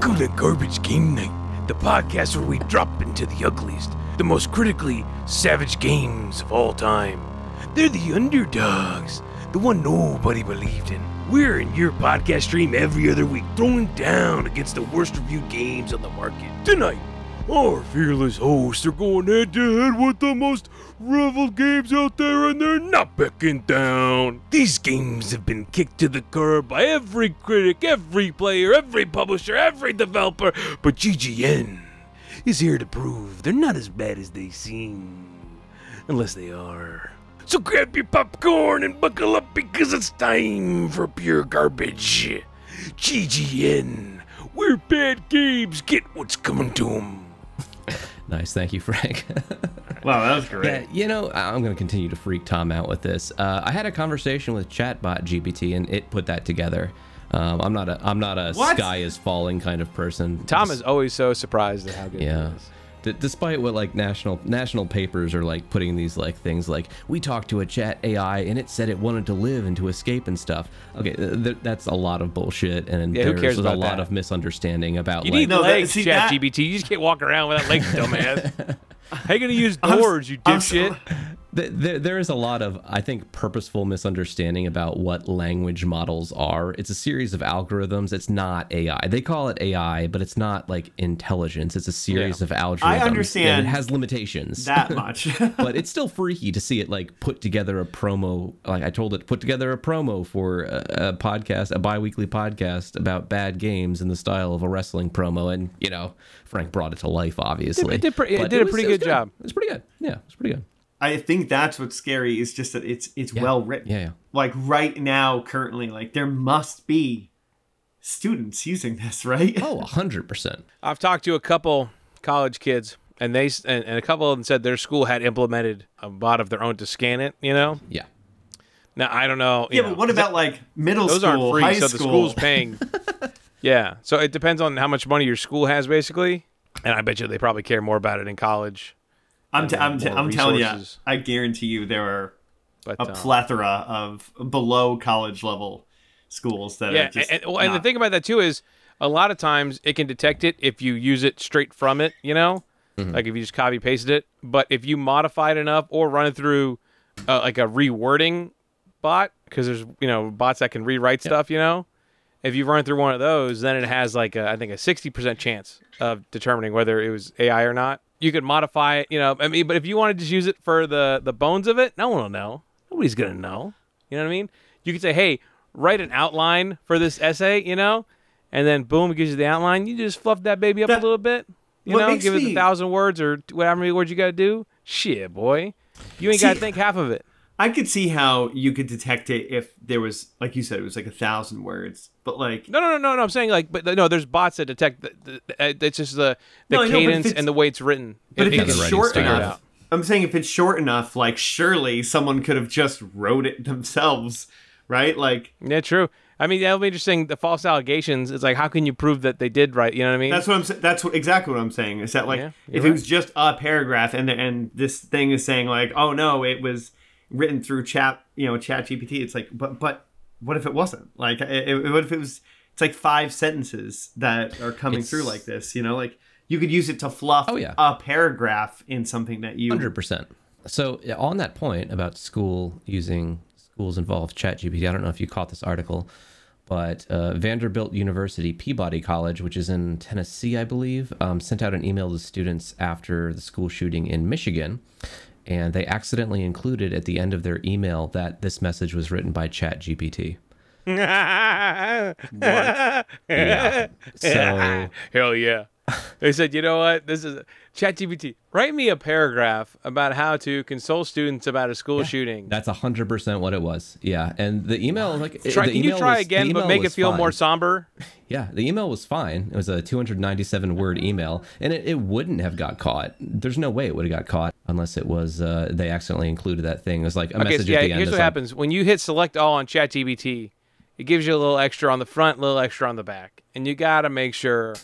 Welcome to Garbage Game Night, the podcast where we drop into the ugliest, the most critically savage games of all time. They're the underdogs, the one nobody believed in. We're in your podcast stream every other week, throwing down against the worst reviewed games on the market. Tonight, our fearless hosts are going head to head with the most reveled games out there, and they're not backing down. These games have been kicked to the curb by every critic, every player, every publisher, every developer, but GGN is here to prove they're not as bad as they seem. Unless they are. So grab your popcorn and buckle up because it's time for pure garbage. GGN, where bad games get what's coming to them. Nice, thank you, Frank. Wow, that was great. yeah, you know, I'm going to continue to freak Tom out with this. Uh, I had a conversation with Chatbot GPT, and it put that together. Um, I'm not a I'm not a What? sky is falling kind of person. Tom is always so surprised at how good Yeah. he is. D- despite what like national national papers are like putting these like things like we talked to a chat AI and it said it wanted to live and to escape and stuff. Okay, th- th- that's a lot of bullshit and Yeah, who there's cares a about lot that? of misunderstanding about You like need No, that- legs, see, Chat that- GBT. You just can't walk around without legs, dumbass. How you gonna use I'm s- doors, you I'm so- dipshit? Th- There, there is a lot of, I think, purposeful misunderstanding about what language models are. It's a series of algorithms. It's not AI. They call it AI, but it's not like intelligence. It's a series Yeah. of algorithms. I understand and it has limitations. that much. but it's still freaky to see it like put together a promo. Like I told it, put together a promo for a, a podcast, a bi-weekly podcast about bad games in the style of a wrestling promo, and you know, Frank brought it to life. Obviously, it did it But did a was- pretty was good job. it's pretty good. Yeah, it's pretty good. I think that's what's scary is just that it's it's well written. Yeah, yeah. Like right now, currently, like there must be students using this, right? Oh, hundred percent. I've talked to a couple college kids, and they and, and a couple of them said their school had implemented a bot of their own to scan it. You know, Yeah. now I don't know. you yeah, know, but what about like middle those school, aren't free, high so the school's paying. yeah, so it depends on how much money your school has, basically. And I bet you they probably care more about it in college. I'm, t- I'm, t- more I'm telling you. I guarantee you there are But a uh, plethora of below college level schools that yeah, are just and, well, and the thing about that too is a lot of times it can detect it if you use it straight from it. You know, Mm-hmm. like if you just copy pasted it. But if you modify it enough or run it through uh, like a rewording bot, because there's you know bots that can rewrite stuff. You know, if you run it through one of those, then it has like a, I think a sixty percent chance of determining whether it was AI or not. You could modify it, you know. I mean, but if you want to just use it for the the bones of it, no one will know. Nobody's gonna know. You know what I mean? You could say, hey, write an outline for this essay, you know, and then boom, it gives you the outline. You just fluff that baby up That- a little bit, you know, give it a thousand words or whatever words you got to do. Shit, boy, you ain't got to think half of it. I could see how you could detect it if there was, like you said, it was like a thousand words. But like, No, no, no, no, no. I'm saying like, but no, there's bots that detect. The, the, uh, it's just the the No, cadence and the way it's written. but It- if it it's short it enough. I'm saying if it's short enough, like surely someone could have just wrote it themselves, right? Like Yeah, true. I mean, that'll be interesting. The false allegations. It's like, how can you prove that they did right? You know what I mean? that's what I'm. sa- That's what, exactly what I'm saying. Is that like Yeah, if you're it was just a paragraph and and this thing is saying like, oh no, it was written through chat, you know, Chat GPT. It's like, but but what if it wasn't? Like, it, it- what if it was? It's like five sentences that are coming It's- through like this. You know, like you could use it to fluff Oh, yeah. a paragraph in something that you. Hundred percent. So on that point about school using schools involved ChatGPT, I don't know if you caught this article, but uh, Vanderbilt University Peabody College, which is in Tennessee, I believe, um, sent out an email to students after the school shooting in Michigan, and they accidentally included at the end of their email that this message was written by ChatGPT. Yeah. So Hell yeah. They said, you know what? This is ChatGPT. Write me a paragraph about how to console students about a school shooting. that's hundred percent what it was. Yeah, and the email like Try, the can you try was- again, but make it feel fine. more somber? Yeah, the email was fine. It was a 297 word email, and it, it wouldn't have got caught. There's no way it would have got caught unless it was uh, they accidentally included that thing. It was like a Okay, so message yeah, at the end. here's what like, happens. When you hit select all on ChatGPT, it gives you a little extra on the front, a little extra on the back. And you got to make sure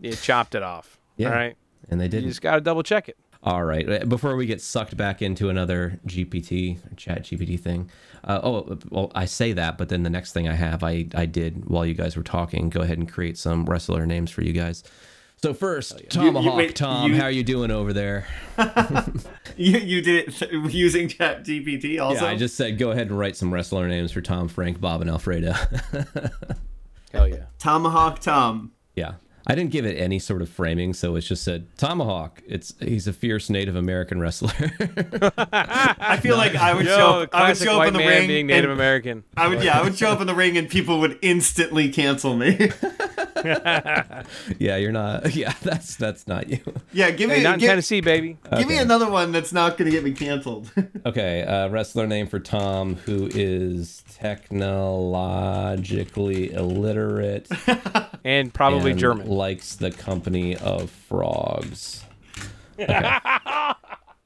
you chopped it off. Yeah. All right? And they didn't. You just got to double check it. All right. uh, Before we get sucked back into another GPT, chat GPT thing. Uh, oh, well, I say that, but then the next thing I have, I, I did while you guys were talking, go ahead and create some wrestler names for you guys. So first, Tomahawk wait, Tom, you- how are you doing over there? You you did it th- using Chat GPT also. yeah, I just said go ahead and write some wrestler names for Tom, Frank, Bob, and Alfredo. Hell yeah. Tomahawk Tom. yeah. I didn't give it any sort of framing, so it's just said Tomahawk. It's he's a fierce Native American wrestler. I feel like I would Yo, show up, I would show up in the man ring. being Native and American. I would yeah, I would show up in the ring and people would instantly cancel me. yeah, you're not. Yeah, that's that's not you. yeah, give Hey, me not in Tennessee, baby. give me another one that's not going to get me canceled. Okay, uh, wrestler name for Tom, who is technologically illiterate And probably and German. Likes the company of frogs. Okay.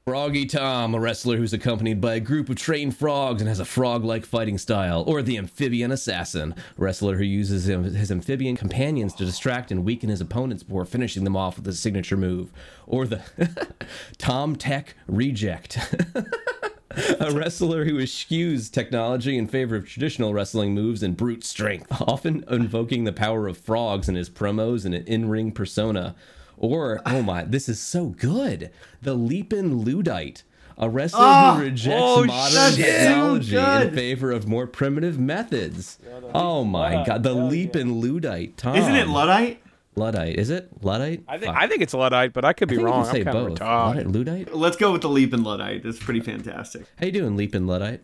Froggy Tom, a wrestler who's accompanied by a group of trained frogs and has a frog-like fighting style, or the amphibian assassin, a wrestler who uses his amphibian companions to distract and weaken his opponents before finishing them off with a signature move, or the Tom Tech reject. a wrestler who eschews technology in favor of traditional wrestling moves and brute strength, often invoking the power of frogs in his promos and an in-ring persona. Or, oh my, this is so good. The Leapin' Ludite, a wrestler Oh, who rejects oh, modern that's so technology in favor of more primitive methods. Oh my god, the Leapin' Ludite. Tom. Isn't it Luddite? Luddite? Is it Luddite? I think Fuck. I think it's Luddite, but I could be I think you wrong. can say I'm kind both. retarded. Luddite, Ludite? Let's go with the Leapin' Luddite. That's pretty fantastic. How you doing, Leapin' Luddite?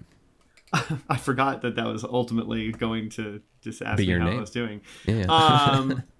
I forgot that that was ultimately going to just ask Be me your how name. I was doing. Yeah. Um,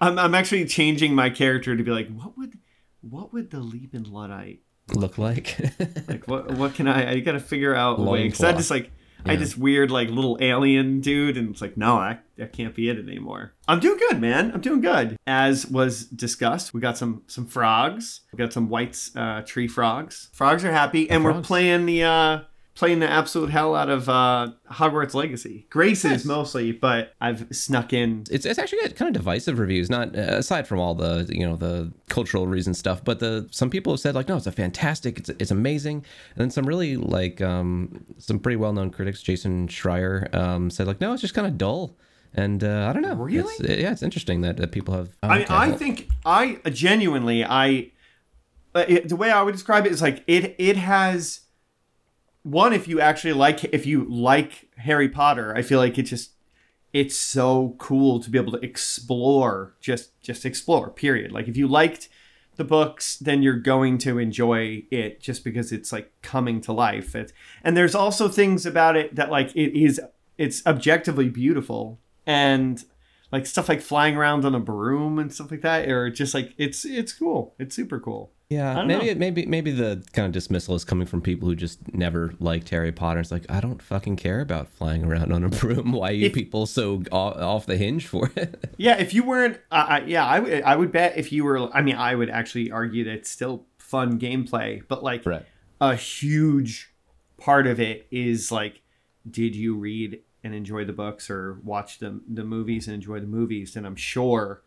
I'm, I'm actually changing my character to be like, what would, what would the Leapin' Luddite Look like. like? What, what can I? I gotta figure out a way because I just like. I Yeah. had this weird like little alien dude, and it's like, no, I that can't be it anymore. I'm doing good, man. I'm doing good. As was discussed, we got some some frogs. We got some white uh, tree frogs. Frogs are happy, and we're playing the uh, playing the absolute hell out of uh, Hogwarts Legacy. Graces mostly, but I've snuck in. it's, it's actually got kind of divisive reviews not uh, aside from all the you know the cultural reason stuff but the some people have said like no it's a fantastic it's, it's amazing and then some really like um some pretty well-known critics jason schreier um said like no it's just kind of dull and uh, i don't know Really? It's- yeah it's interesting that, that people have oh, I mean, okay, I think I genuinely I uh, it, the way I would describe it is like it it has one if you actually like if you like Harry Potter, I feel like it just it's so cool to be able to explore just just explore period. Like if you liked the books, then you're going to enjoy it just because it's like coming to life. It, and there's also things about it that like it is it's objectively beautiful and like stuff like flying around on a broom and stuff like that or just like it's it's cool. It's super cool. Yeah maybe it, maybe maybe the kind of dismissal is coming from people who just never liked harry potter it's like i don't fucking care about flying around on a broom why are you If- people so off, off the hinge for it Yeah, if you weren't, uh, I- yeah, I would, I would bet if you were, I mean, I would actually argue that it's still fun gameplay, but like Right. a huge part of it is like, did you read and enjoy the books or watch the the movies and enjoy the movies? And I'm sure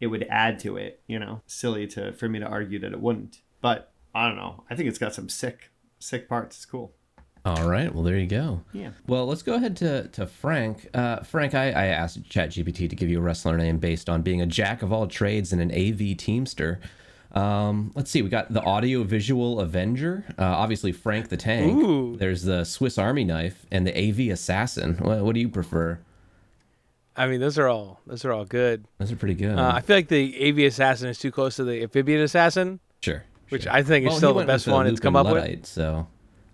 it would add to it. You know, silly to for me to argue that it wouldn't, but I don't know. I think it's got some sick, sick parts. It's cool. All right. Well, there you go. Yeah. Well, let's go ahead to, to Frank. Uh, Frank, I, I asked ChatGPT to give you a wrestler name based on being a jack of all trades and an AV teamster. Um, let's see. We got the audio visual Avenger. Uh, obviously, Frank the Tank. Ooh. There's the Swiss Army knife and the AV Assassin. What, what do you prefer? I mean, those are all those are all good. Those are pretty good. Uh, I feel like the AV assassin is too close to the amphibian assassin, sure. which sure. I think is Well, still the best with one it's come Lupin up with. So,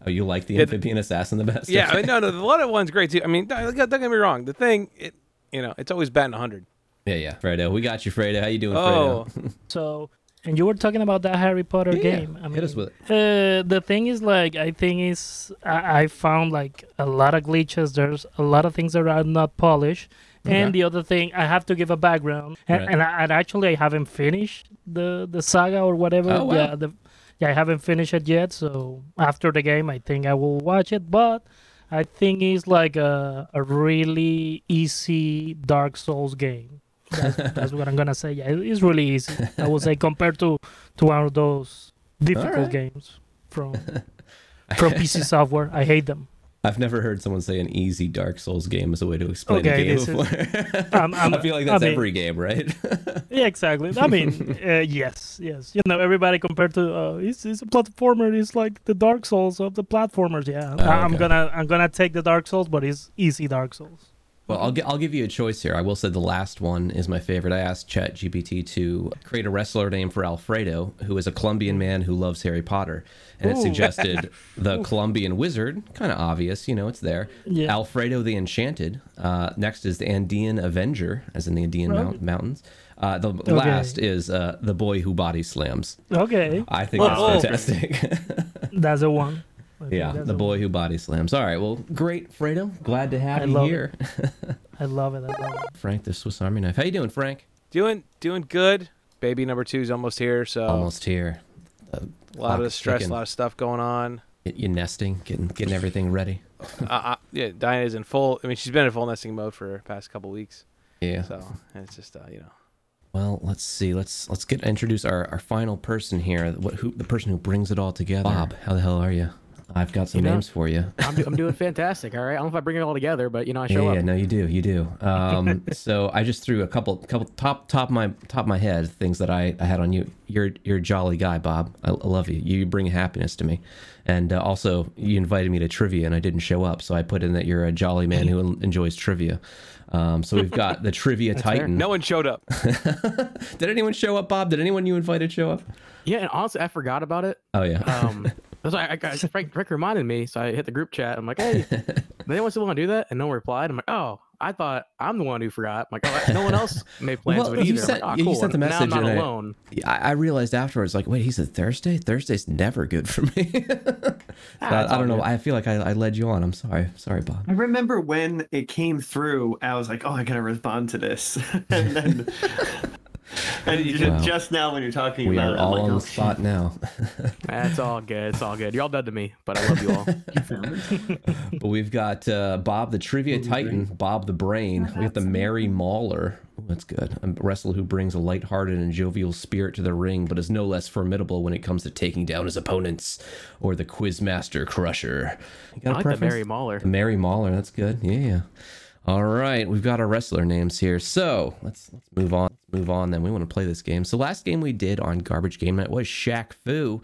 oh, you like the Yeah, amphibian assassin the best? Yeah, I mean, no, no, the Luddite one's great too. I mean, don't, don't get me wrong. The thing, it, you know, it's always batting hundred. yeah, yeah. Fredo, we got you, Fredo. How you doing, Oh, Fredo? So, and you were talking about that Harry Potter Yeah, game. I hit us with Uh, the thing is, like, I think is I, I found like a lot of glitches. There's a lot of things that are not polished. Okay. And the other thing, I have to give a background, and, Right. and, I, and actually, I haven't finished the the saga or whatever. Oh, wow. Yeah, the yeah, I haven't finished it yet. So after the game, I think I will watch it. But I think it's like a a really easy Dark Souls game. That's, that's what I'm gonna say. Yeah, it's really easy. I would say compared to to one of those difficult Alright. games from from PC software. I hate them. I've never heard someone say an easy Dark Souls game as a way to explain Okay, a game this is- before. Um, I'm- I feel like I that's mean- every game, right? Yeah, exactly. I mean, uh, yes, yes. You know, everybody compared to uh, it's, it's a platformer. It's like the Dark Souls of the platformers. Yeah, Oh, I- I'm gonna I'm gonna take the Dark Souls, but it's easy Dark Souls. Well, I'll, I'll give you a choice here. I will say the last one is my favorite. I asked ChatGPT to create a wrestler name for Alfredo, who is a Colombian man who loves Harry Potter. And it suggested the Colombian wizard, kind of obvious, you know, it's there. Yeah. Alfredo the Enchanted. Uh, next is the Andean Avenger, as in the Andean Right. mount- mountains. Uh, the last is uh, the boy who body slams. Okay, I think Oh. that's fantastic. that's a one. I think yeah, the boy who body slams. All right, well, great, Fredo. Glad to have I you here. I love it. I love it. Frank, the Swiss Army knife. How you doing, Frank? Doing doing good. Baby number two is almost here, so Almost here. a lot of is stress, ticking. a lot of stuff going on. Get you nesting, getting getting everything ready. uh, uh, yeah, Diana is in full. I mean, she's been in full nesting mode for the past couple weeks. Yeah. So it's just uh, you know. Well, let's see. Let's let's get introduce our, our final person here. What who the person who brings it all together? Bob, how the hell are you? I've got some You know- names for you. I'm, do- I'm doing fantastic. All right. I don't know if I bring it all together, but you know, I show yeah, up. Yeah, no, you do, you do. Um, so I just threw a couple, couple top, top my top of my head things that I, I had on you. You're you're a jolly guy, Bob. I, I love you. You bring happiness to me, and uh, also you invited me to trivia, and I didn't show up, so I put in that you're a jolly man who en- enjoys trivia. Um, so we've got the trivia fair. titan. No one showed up. Did anyone show up, Bob? Did anyone you invited show up? Yeah, and honestly, I forgot about it. Oh yeah. Um, that's why I, I, Frank, Frank reminded me, so I hit the group chat. I'm like, hey, anyone still want to do that? And no one replied. I'm like, oh, I thought I'm the one who forgot. I'm like, oh, no one else made plans Well, of it you either. Sent- like, oh, you cool. sent the Now I'm message not and I- alone. I, I realized afterwards, like, wait, he said Thursday. Thursday's never good for me. Ah, I, I don't know. good. I feel like I, I led you on. I'm sorry. Sorry, Bob. I remember when it came through, I was like, "Oh, I gotta respond to this," and then, and ju- Wow. just now when you're talking We about are it, I'm all like, on "Oh, the spot now. That's all good. It's all good. You're all dead to me, but I love you all. but we've got uh, Bob the Trivia Titan, Bob the Brain. We got the Merry Mauler. Ooh, that's good. A wrestler who brings a lighthearted and jovial spirit to the ring, but is no less formidable when it comes to taking down his opponents. Or the Quizmaster Crusher. You got I a like the? Merry Mauler. The Merry Mauler, that's good. Yeah. All right, we've got our wrestler names here. So let's let's move on. Let's move on. Then we want to play this game. So last game we did on Garbage Game Night was Shaq Fu.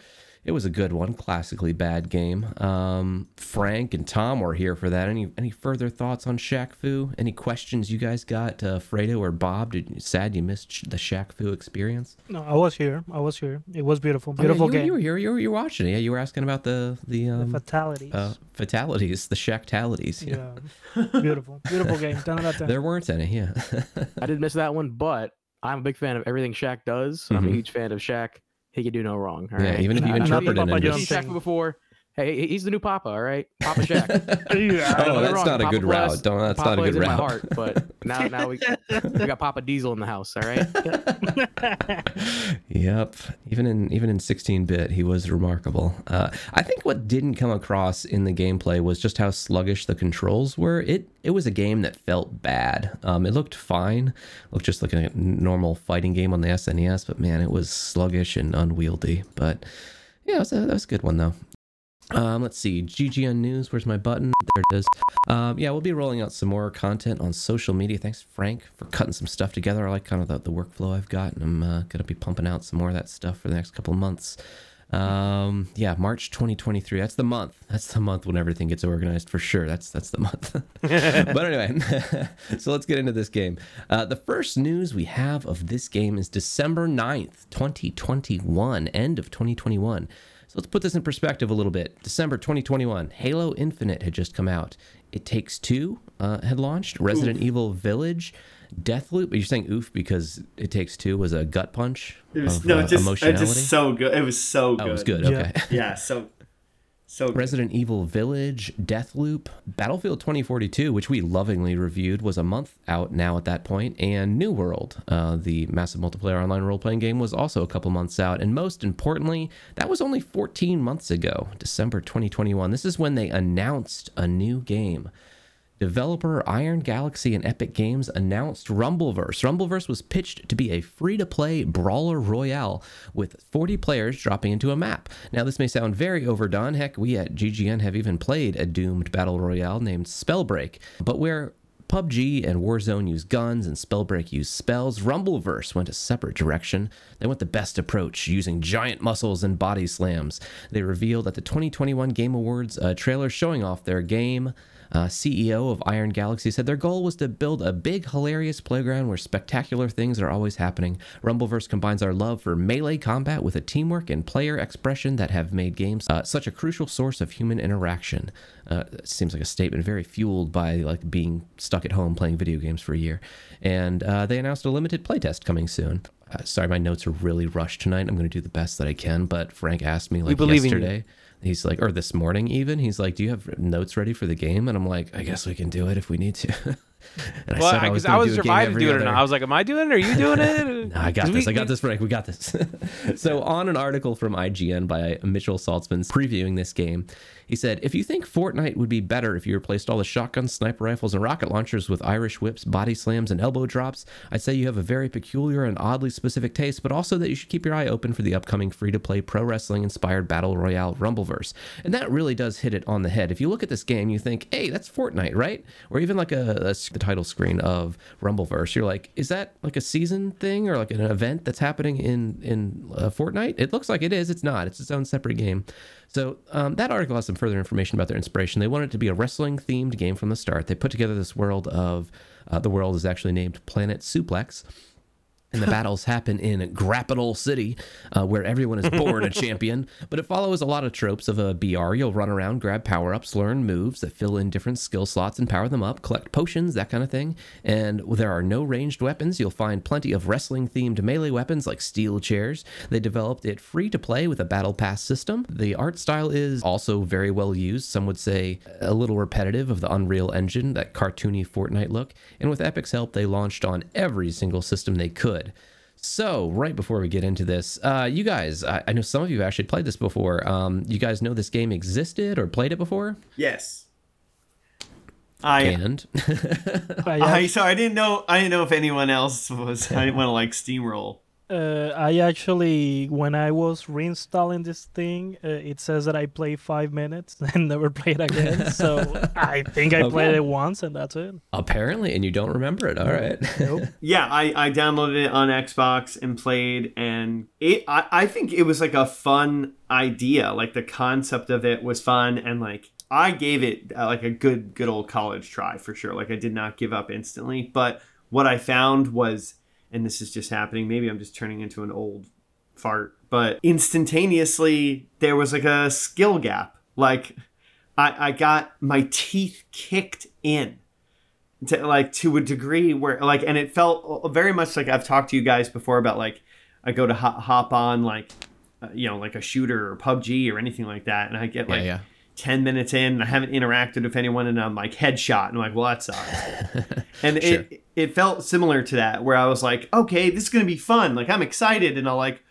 It was a good one, classically bad game. Um, Frank and Tom were here for that. Any any further thoughts on Shaq Fu? Any questions you guys got, uh, Fredo or Bob? Did sad you missed the Shaq Fu experience? No, I was here. I was here. It was beautiful. Oh, yeah, Beautiful you, were- game. You were here. You were, you were watching it. Yeah, you were asking about the the, the um, fatalities. uh, fatalities, the Shaq-talities. Yeah. yeah. beautiful. Beautiful game. 10 out of 10. There weren't any. Yeah. I did miss that one, but I'm a big fan of everything Shaq does. I'm a Mhm. huge fan of Shaq. He could do no wrong. all Yeah, right? even if you I- I interpret it Papa into- John's Shaq before. Hey, he's the new Papa, all right? Papa Shaq. yeah. Oh, Don't get me that's not a good Bless, route. Don't. That's Papa not a is good in my heart, but now, now we, we got Papa Diesel in the house, all right? Yep. Even in even in 16-bit, he was remarkable. Uh, I think what didn't come across in the gameplay was just how sluggish the controls were. It it was a game that felt bad. Um, it looked fine, looked just like a normal fighting game on the SNES, but man, it was sluggish and unwieldy. But yeah, it was a, that was a good one though. Um, let's see. GGN News. Where's my button? There it is. Um, yeah, we'll be rolling out some more content on social media. Thanks, Frank, for cutting some stuff together. I like kind of the, the workflow I've got, and I'm uh, gonna be pumping out some more of that stuff for the next couple of months. Um, yeah, March 2023. That's the month. That's the month when everything gets organized for sure. That's that's the month. but anyway, so let's get into this game. Uh, the first news we have of this game is December 9th, 2021, end of 2021. So let's put this in perspective a little bit. December 2021, Halo Infinite had just come out. It Takes Two uh, had launched. Resident Evil Village, Deathloop. Are you saying oof because It Takes Two was a gut punch It was of no, uh, just, emotionality? it's just so good. It was so good. oh, it was good. Yeah. Okay. Yeah, so so. Resident Evil Village, Deathloop, Battlefield 2042, which we lovingly reviewed, was a month out now at that point, and New World, uh, the massive multiplayer online role playing game, was also a couple months out. And most importantly, that was only 14 months ago, December 2021. This is when they announced a new game. Developer Iron Galaxy and Epic Games announced Rumbleverse. Rumbleverse was pitched to be a free to play brawler royale with 40 players dropping into a map. Now, this may sound very overdone. Heck, we at GGN have even played a doomed battle royale named Spellbreak, but where PUBG and Warzone use guns and Spellbreak use spells. Rumbleverse went a separate direction. They went the best approach, using giant muscles and body slams. They revealed at the 2021 Game Awards a trailer showing off their game. Uh, CEO of Iron Galaxy said their goal was to build a big, hilarious playground where spectacular things are always happening. Rumbleverse combines our love for melee combat with a teamwork and player expression that have made games uh, such a crucial source of human interaction. Uh, seems like a statement very fueled by like being stuck at home playing video games for a year. And uh, they announced a limited playtest coming soon. Uh, sorry, my notes are really rushed tonight. I'm going to do the best that I can. But Frank asked me like believe in you. yesterday. He's like, or this morning even. He's like, "Do you have notes ready for the game?" And I'm like, "I guess we can do it if we need to." and Well, said because gonna I was do surviving it or other- not. I was like, am I doing it? Are you doing it? no, I got this. we- I got this, Frank. We got this. so, on an article from IGN by Mitchell Saltzman previewing this game, he said, If you think Fortnite would be better if you replaced all the shotguns, sniper rifles, and rocket launchers with Irish whips, body slams, and elbow drops, I'd say you have a very peculiar and oddly specific taste, but also that you should keep your eye open for the upcoming free to play pro wrestling inspired battle royale Rumbleverse. And that really does hit it on the head. If you look at this game, you think, hey, that's Fortnite, right? Or even like a, a the title screen of Rumbleverse, you're like, is that like a season thing or like an event that's happening in in uh, Fortnite? It looks like it is. It's not. It's its own separate game. So um, that article has some further information about their inspiration. They wanted it to be a wrestling themed game from the start. They put together this world of uh, the world is actually named Planet Suplex. And the battles happen in Grapital City, uh, where everyone is born a champion. But it follows a lot of tropes of a BR. You'll run around, grab power ups, learn moves that fill in different skill slots and power them up, collect potions, that kind of thing. And there are no ranged weapons. You'll find plenty of wrestling themed melee weapons like steel chairs. They developed it free to play with a battle pass system. The art style is also very well used. Some would say a little repetitive of the Unreal Engine, that cartoony Fortnite look. And with Epic's help, they launched on every single system they could. So, right before we get into this, uh, you guys, I, I know some of you have actually played this before. Um, you guys know this game existed or played it before? Yes. I And I, I so I didn't know I didn't know if anyone else was I didn't want to like steamroll. Uh, I actually, when I was reinstalling this thing, uh, it says that I play five minutes and never played again. so I think I played it once and that's it. apparently, and you don't remember it. All right. Nope. Yeah, I, I downloaded it on Xbox and played and it I, I think it was like a fun idea. Like the concept of it was fun and like I gave it uh, like a good good old college try for sure. Like I did not give up instantly, but what I found was and this is just happening, maybe I'm just turning into an old fart, but instantaneously there was like a skill gap. Like I, I got my teeth kicked in to like to a degree where like and it felt very much like I've talked to you guys before about like I go to hop, hop on like uh, you know like a shooter or PUBG or anything like that and I get Yeah, like yeah. 10 minutes in and I haven't interacted with anyone and I'm like headshot and I'm like well that sucks and Sure. it it felt similar to that where I was like okay this is gonna be fun like I'm excited and I'll like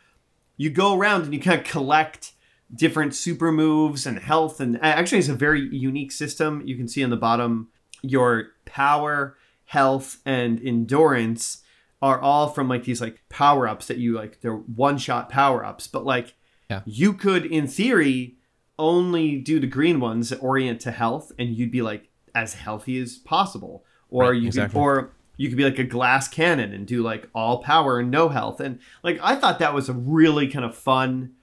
you go around and you kind of collect different super moves and health and actually it's a very unique system you can see on the bottom your power health and endurance are all from like these like power ups that you like they're one shot power ups but like Yeah. you could in theory only do the green ones that orient to health and you'd be like as healthy as possible or Right, you exactly. could or you could be like a glass cannon and do like all power and no health and like i thought that was a really kind of fun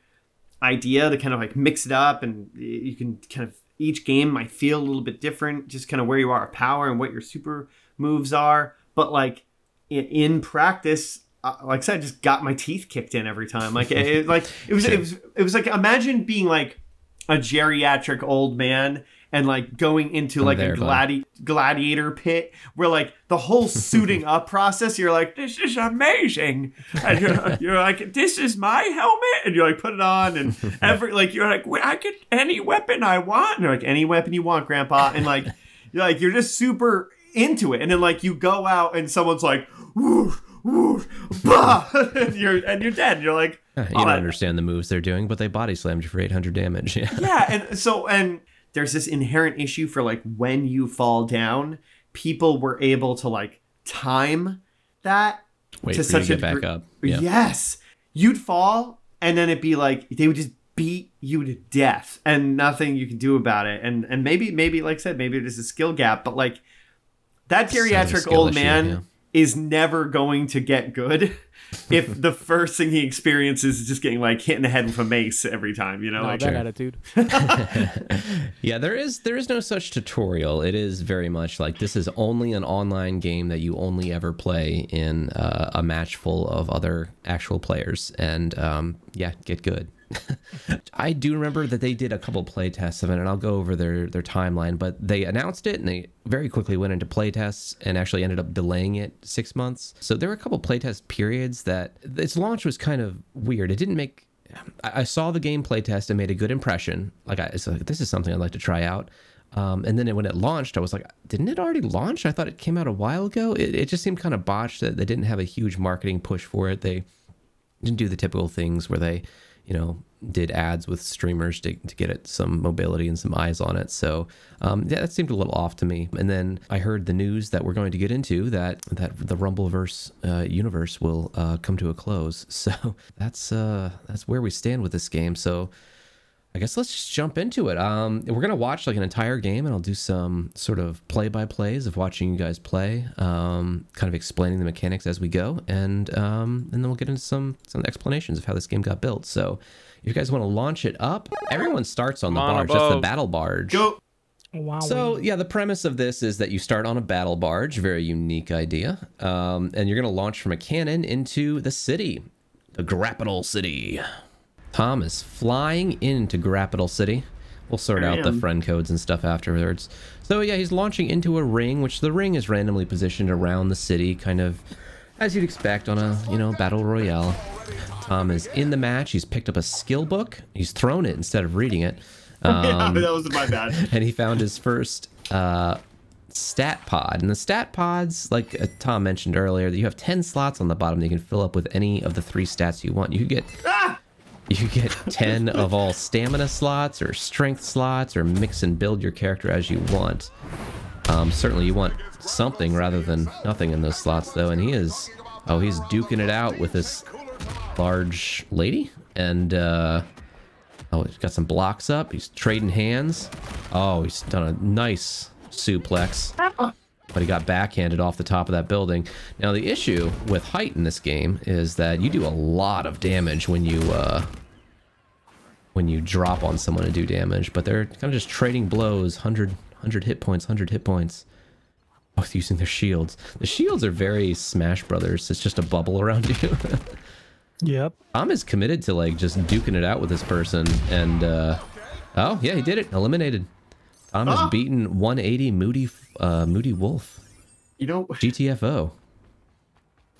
idea to kind of like mix it up and you can kind of each game might feel a little bit different just kind of where you are at power and what your super moves are but like in, in practice uh, like I said, I just got my teeth kicked in every time. Like it, like it was, it was, it was like imagine being like a geriatric old man and like going into I'm like there, a gladi- gladiator pit where like the whole suiting up process you're like this is amazing. And you're, you're like this is my helmet? And you're like put it on. And every like you're like i get any weapon i want. And you're like any weapon you want grandpa. And like you're like you're just super into it. And then like you go out and someone's like woof woof bah and you're and you're dead. You're like you "Oh, don't I- understand the moves they're doing, but they body slammed you for 800 damage. Yeah. yeah and so and there's this inherent issue for like when you fall down, people were able to like time that Wait to for you to such a back up. Yeah. Yes. You'd fall and then it'd be like they would just beat you to death and nothing you can do about it. And and maybe maybe like I said, maybe there's a skill gap, but like that geriatric old issue, man yeah. is never going to get good if the first thing he experiences is just getting like hit in the head with a mace every time, you know? No, like that attitude. yeah, there is there is no such tutorial. It is very much like this is only an online game that you only ever play in uh, a match full of other actual players, and um, yeah, get good. I do remember that they did a couple play tests of it, and I'll go over their their timeline. But they announced it, and they very quickly went into play tests, and actually ended up delaying it six months. So there were a couple play test periods that its launch was kind of weird. It didn't make I saw the gameplay test and made a good impression. Like, I, it's like this is something I'd like to try out. Um, and then when it launched, I was like, didn't it already launch? I thought it came out a while ago. It, it just seemed kind of botched that they didn't have a huge marketing push for it. They didn't do the typical things where they, you know, did ads with streamers to, to get it some mobility and some eyes on it. So um, yeah, that seemed a little off to me. And then I heard the news that we're going to get into that that the Rumbleverse uh, universe will uh, come to a close. So that's uh, that's where we stand with this game. So I guess let's just jump into it. Um, we're gonna watch like an entire game, and I'll do some sort of play-by-plays of watching you guys play, um, kind of explaining the mechanics as we go, and um, and then we'll get into some some explanations of how this game got built. So, if you guys want to launch it up, everyone starts on the Come on, barge. That's the battle barge. Go Wow. So yeah, the premise of this is that you start on a battle barge, very unique idea, um, and you're gonna launch from a cannon into the city, the Grapital City. Tom is flying into Grapital City. We'll sort I out the friend codes and stuff afterwards. So yeah, he's launching into a ring, which the ring is randomly positioned around the city, kind of as you'd expect on a you know battle royale. Tom is in the match. He's picked up a skill book. He's thrown it instead of reading it. yeah, Um, that was my bad. and he found his first uh, stat pod. And the stat pods, like uh, Tom mentioned earlier, that you have 10 slots on the bottom that you can fill up with any of the three stats you want. You could get Ah! You get 10 of all stamina slots or strength slots or mix and build your character as you want. Um, certainly you want something rather than nothing in those slots though. And he is, oh, he's duking it out with this large lady. And, uh, Oh, he's got some blocks up. He's trading hands. Oh, he's done a nice suplex. But he got backhanded off the top of that building. Now, the issue with height in this game is that you do a lot of damage when you uh, when you drop on someone to do damage. But they're kind of just trading blows. 100, 100 hit points, 100 hit points. Both using their shields. The shields are very Smash Brothers. It's just a bubble around you. Yep. Tom is committed to like just duking it out with this person, and uh, oh yeah, he did it. Eliminated. Tom has Ah. beaten 180 Moody uh, Moody Wolf You know, GTFO,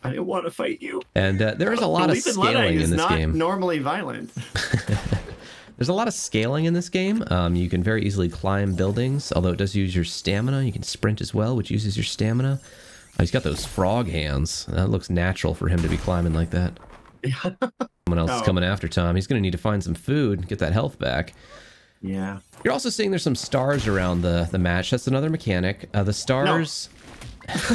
I didn't want to fight you. and uh, there is a lot of Believe in Luddite scaling in this not game. normally violent. There's a lot of scaling in this game. Um, you can very easily climb buildings, although it does use your stamina. You can sprint as well, which uses your stamina. Oh, he's got those frog hands. That looks natural for him to be climbing like that. Someone else is Oh. coming after Tom. He's going to need to find some food, get that health back. Yeah. You're also seeing there's some stars around the the match. That's another mechanic. Uh, the stars.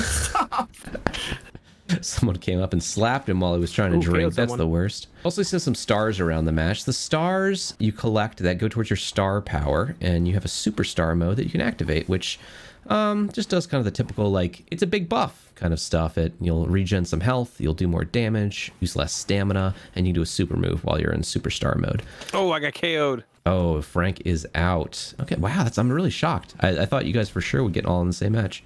Someone came up and slapped him while he was trying to Ooh, drink. That's someone. the worst. Also, see some stars around the match. The stars you collect that go towards your star power, and you have a superstar mode that you can activate, which um, just does kind of the typical like it's a big buff kind of stuff. It you'll regen some health, you'll do more damage, use less stamina, and you can do a super move while you're in superstar mode. Oh, I got KO'd. Oh, Frank is out. Okay, wow, that's I'm really shocked. I, I thought you guys for sure would get all in the same match.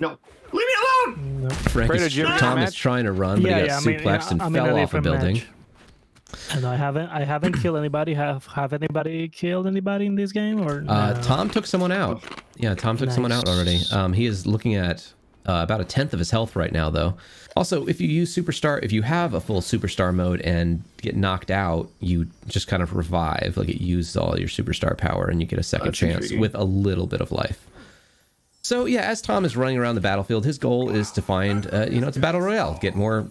No. Leave me alone! Frank Fredo, is, did Tom is trying to run, but yeah, he yeah. got I mean, suplexed and I'm fell off a building. match. And I haven't, I haven't killed anybody. Have, have anybody killed anybody in this game or? Uh. Tom took someone out. Yeah, Tom took someone out already. Um, he is looking at uh, about a tenth of his health right now, though. Also, if you use superstar, if you have a full superstar mode and get knocked out, you just kind of revive. Like it uses all your superstar power, and you get a second That's chance intriguing. with a little bit of life. So yeah, as Tom is running around the battlefield, his goal is to find, uh, you know, it's a battle royale, get more,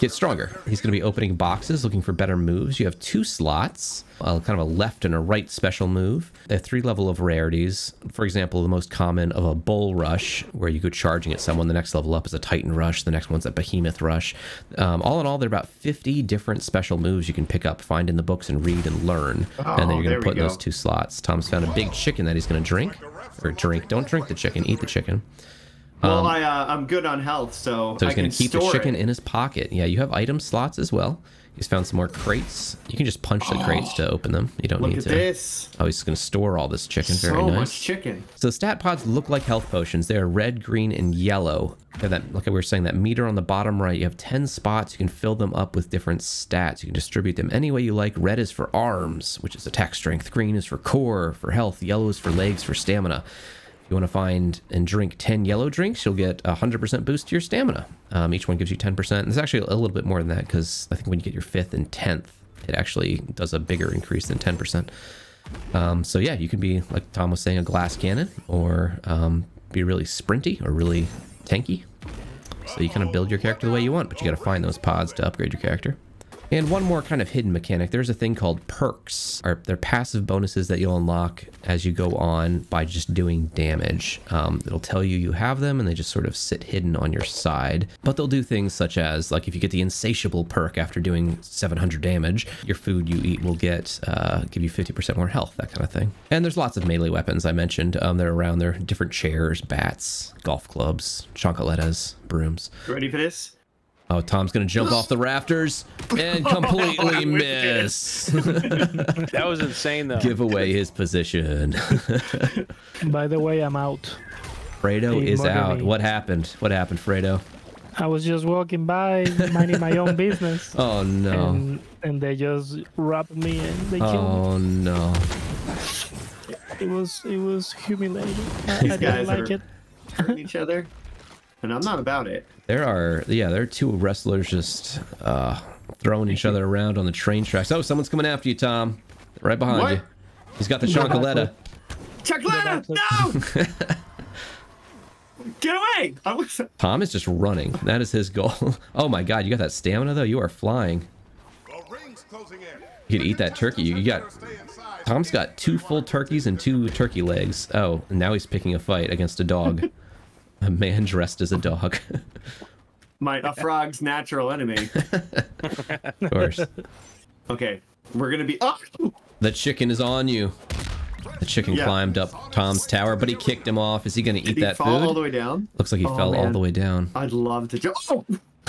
get stronger. He's going to be opening boxes, looking for better moves. You have two slots, uh, kind of a left and a right special move. A three level of rarities. For example, the most common of a bull rush, where you go charging at someone. The next level up is a titan rush. The next one's a behemoth rush. Um, all in all, there are about 50 different special moves you can pick up, find in the books, and read and learn. and then Oh, you're going to put in those two slots. Tom's found a big chicken that he's going to drink, or drink. Don't drink the chicken. Eat the chicken. Well, I uh, I'm good on health, so, Um, So I he's going can to keep the chicken it. in his pocket. Yeah, you have item slots as well. He's found some more crates. You can just punch the crates to open them. You don't Look need at to. this. Oh, he's going to store all this chicken. Very so nice. much chicken. So stat pods look like health potions. They are red, green, and yellow. That, like we were saying, that meter on the bottom right. You have 10 spots. You can fill them up with different stats. You can distribute them any way you like. Red is for arms, which is attack strength. Green is for core, for health. Yellow is for legs, for stamina. You want to find and drink 10 yellow drinks, you'll get a 100% boost to your stamina. Um, each one gives you 10%. And it's actually a little bit more than that because I think when you get your fifth and 10th, it actually does a bigger increase than 10%. Um, so yeah, you can be like Tom was saying, a glass cannon, or um, be really sprinty or really tanky. So you kind of build your character the way you want, but you got to find those pods to upgrade your character. And one more kind of hidden mechanic. There's a thing called perks, or they're passive bonuses that you'll unlock as you go on by just doing damage. Um, it'll tell you you have them, and they just sort of sit hidden on your side. But they'll do things such as, like, if you get the insatiable perk after doing 700 damage, your food you eat will get uh, give you 50% more health, that kind of thing. And there's lots of melee weapons I mentioned. Um, they're around there, different chairs, bats, golf clubs, chocolattas, brooms. Ready for this? Oh, Tom's gonna jump off the rafters and completely miss. That was insane though. Give away his position. By the way, I'm out. Fredo He is out. me. What happened? What happened, Fredo? I was just walking by, minding my own business, Oh no. and and they just robbed me and they killed Oh no. It was it was humiliating. I, I These didn't guys like are- it. Hurting each other, and I'm not about it. There are yeah, there are two wrestlers just uh throwing each other around on the train tracks. Oh, someone's coming after you, Tom. Right behind What? you. He's got the Go back, chocolata. Chocolata, no! Get away! I was. Tom is just running. That is his goal. Oh my god, you got that stamina though? You are flying. You could eat that turkey. You, you got Tom's got two full turkeys and two turkey legs. Oh, and now he's picking a fight against a dog. a man dressed as a dog. My a frog's natural enemy. of course. Okay, we're gonna be. Oh! The chicken is on you. The chicken Yeah. climbed up Tom's tower, but he kicked him off. Is he going to eat Did he that fall food? all the way down? Looks like he Oh, fell all the way down. I'd love to. Ju- oh,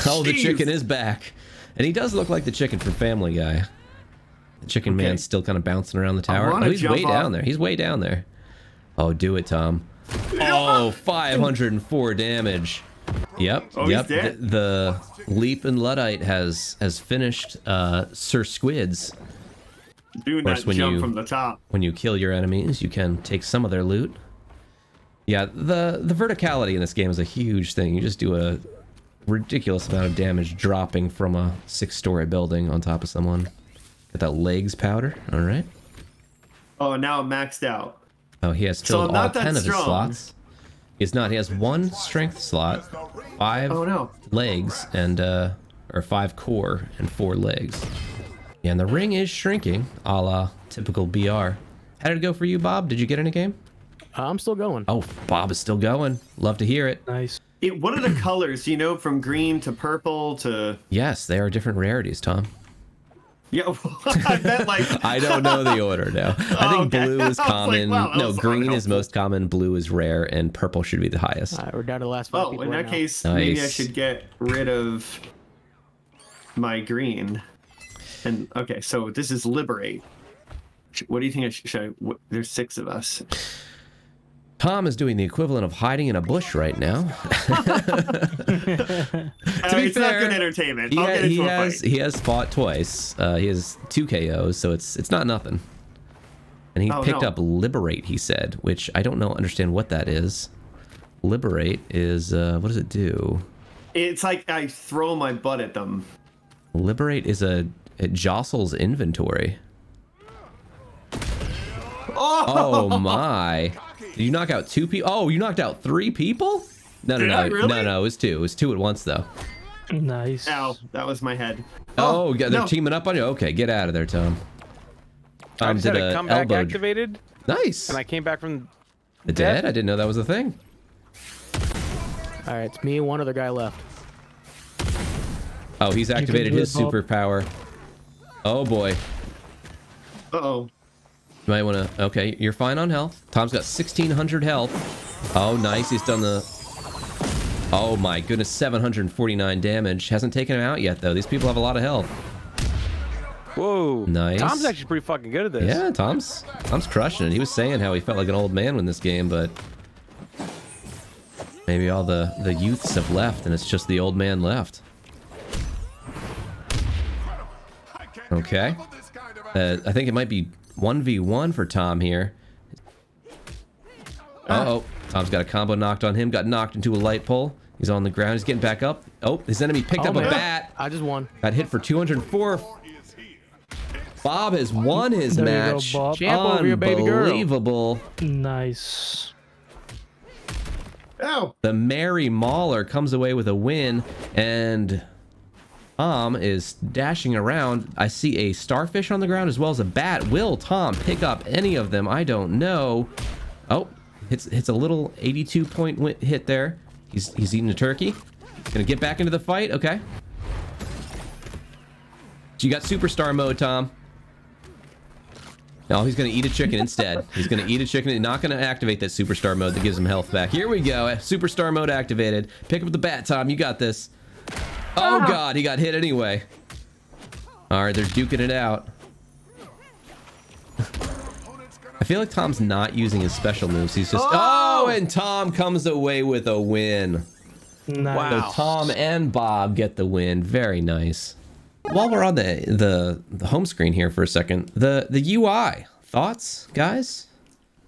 Oh, the chicken is back. And he does look like the chicken from Family Guy. The chicken Okay. man's still kind of bouncing around the tower. Oh, he's way off. down there. He's way down there. Oh, do it, Tom. Oh, 504 damage. Yep. Oh, he's yep. dead. The, the leap and Luddite has has finished uh, Sir Squids. Doing course, when jump you- from the top. When you kill your enemies, you can take some of their loot. Yeah, the the verticality in this game is a huge thing. You just do a ridiculous amount of damage dropping from a six-story building on top of someone. Get that legs powder. All right. Oh, now I'm maxed out. Oh, he has So filled I'm all not that ten of his slots. He's not. He has one strength slot, five Oh no. legs, and uh, or five core and four legs. Yeah, and the ring is shrinking, a la typical BR. How did it go for you, Bob? Did you get in a game? I'm still going. Oh, Bob is still going. Love to hear it. Nice. It, what are the colors? You know, from green to purple to Yes, they are different rarities, Tom. Yeah. I bet like I don't know the order now. I think okay. blue is I was like, common. wow, no, was green is most common. Blue is rare, and purple should be the highest. All right, we're down to the last five Oh, people in right that now. case, maybe I should get rid of my green. And okay, so this is liberate. What do you think I should? should I, what, there's six of us. Tom is doing the equivalent of hiding in a bush right now. to be it's fair, not good entertainment. He, I'll ha- get he into a has fight. he has fought twice. Uh, he has two KOs, so it's it's not nothing. And he Oh, picked no. up liberate. He said, which I don't know understand what that is. Liberate is uh, what does it do? It's like I throw my butt at them. Liberate is a it jostles inventory. Oh, Oh my! Did you knock out two people? Oh, you knocked out three people? No, no, Did no, I really? no, no. It was two. It was two at once though. Nice. Ow, that was my head. Oh, yeah, they're no. teaming up on you. Okay, get out of there, Tom. I Tom just had did a a comeback elbow. activated, Nice. and I came back from. The dead? I didn't know that was a thing. All right, it's me and one other guy left. Oh, he's activated his superpower. Oh boy. Uh oh. You might want to. Okay, you're fine on health. Tom's got 1600 health. Oh, nice. He's done the. Oh my goodness, 749 damage. Hasn't taken him out yet though. These people have a lot of health. Whoa. Nice. Tom's actually pretty fucking good at this. Yeah, Tom's Tom's crushing it. He was saying how he felt like an old man in this game, but maybe all the the youths have left and it's just the old man left. Okay. Uh, I think it might be 1v1 for Tom here. Uh oh. Tom's got a combo knocked on him, got knocked into a light pole. He's on the ground. He's getting back up. Oh, his enemy picked Oh, up a bat. I just won. Got hit for 204. Bob has won his There you go, match. Bob. Champ over your baby girl. Unbelievable. Nice. Ow. The Merry Mauler comes away with a win, and Tom is dashing around. I see a starfish on the ground as well as a bat. Will Tom pick up any of them? I don't know. Oh, hits hits a little 82 point hit there. He's he's eating a turkey. Gonna get back into the fight. Okay. So you got superstar mode, Tom. No, he's gonna eat a chicken instead. He's gonna eat a chicken and not gonna activate that superstar mode that gives him health back. Here we go. Superstar mode activated. Pick up the bat, Tom. You got this. Oh ah. god, he got hit anyway. Alright, they're duking it out. I feel like Tom's not using his special moves. He's just Oh, oh and Tom comes away with a win. Nice. So Tom and Bob get the win. Very nice. While we're on the the the home screen here for a second, the the UI thoughts, guys.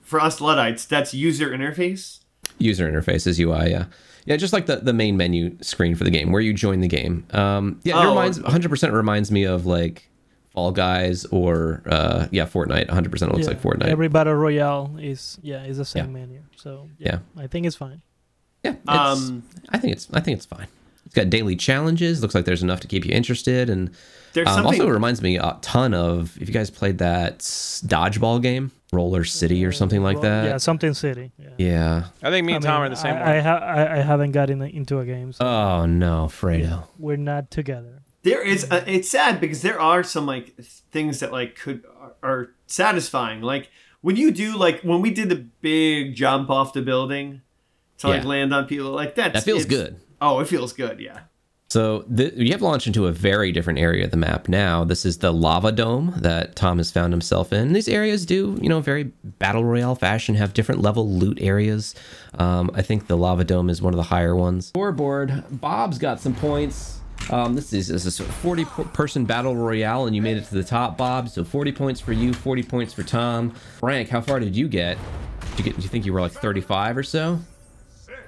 For us Luddites, that's user interface. User interface is UI, yeah, yeah, just like the the main menu screen for the game where you join the game. Um, yeah, it Oh, reminds 100 percent reminds me of like Fall Guys or uh, yeah, Fortnite. 100 percent looks Yeah, like Fortnite. Every battle royale is yeah is the same Yeah. menu. So Yeah. I think it's fine. yeah, it's, Um, I think it's I think it's fine. It's got daily challenges. Looks like there's enough to keep you interested and. There's Um, something. also, reminds me a ton of if you guys played that dodgeball game, Roller City or something like that. Yeah, something city. Yeah. Yeah. I think me I and Tom mean, are in the same I, one. I, ha- I, I haven't gotten into a game, so Oh no, Fredo. we're not together. there is a, it's sad because there are some like things that like could are satisfying like when you do like when we did the big jump off the building to like Yeah. land on people like that That feels good. oh it feels good yeah So th- you have launched into a very different area of the map now. This is the lava dome that Tom has found himself in. These areas do, you know, very battle royale fashion, have different level loot areas. Um, I think the lava dome is one of the higher ones. Scoreboard. Bob's got some points. Um, this is, this is a 40 person battle royale, and you made it to the top, Bob. So 40 points for you, 40 points for Tom. Frank, how far did you get? Did you get? Do you think you were like 35 or so?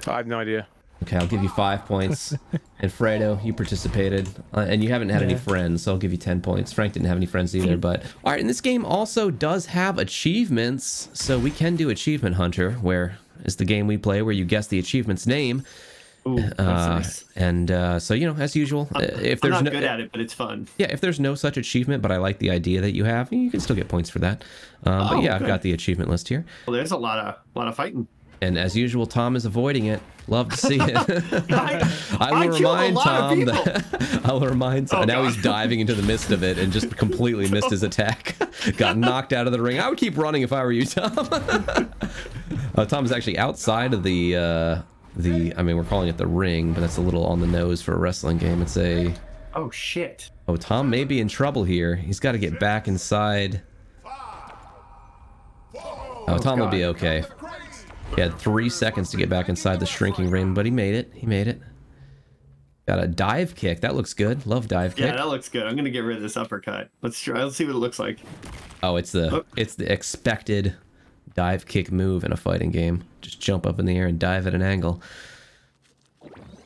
I have no idea. Okay, I'll give you five points. and Fredo, you participated, uh, and you haven't had any friends, so I'll give you ten points. Frank didn't have any friends either, but all right. And this game also does have achievements, so we can do Achievement Hunter, where is the game we play where you guess the achievement's name. Ooh, that's Uh, nice. And uh, so you know, as usual, uh, if I'm there's not no good at it but it's fun yeah, if there's no such achievement, but I like the idea that you have, you can still get points for that. Um, Oh, but yeah, I've got the achievement list here. well there's a lot of a lot of fighting And as usual, Tom is avoiding it. Love to see it. I, I I will a remind Tom that I will remind Tom. Oh, now God. he's diving into the midst of it and just completely missed his attack. Got knocked out of the ring. I would keep running if I were you, Tom. uh, Tom's actually outside of the uh, the. I mean, we're calling it the ring, but that's a little on the nose for a wrestling game. It's a. oh shit Oh, Tom may be in trouble here. He's got to get back inside. Oh, Tom will be okay. He had three seconds to get back inside the shrinking ring, but he made it. He made it. Got a dive kick. That looks good. Love dive kick. yeah that looks good i'm gonna get rid of this uppercut let's try let's see what it looks like Oh, it's the Oh. it's the expected dive kick move in a fighting game. Just jump up in the air and dive at an angle.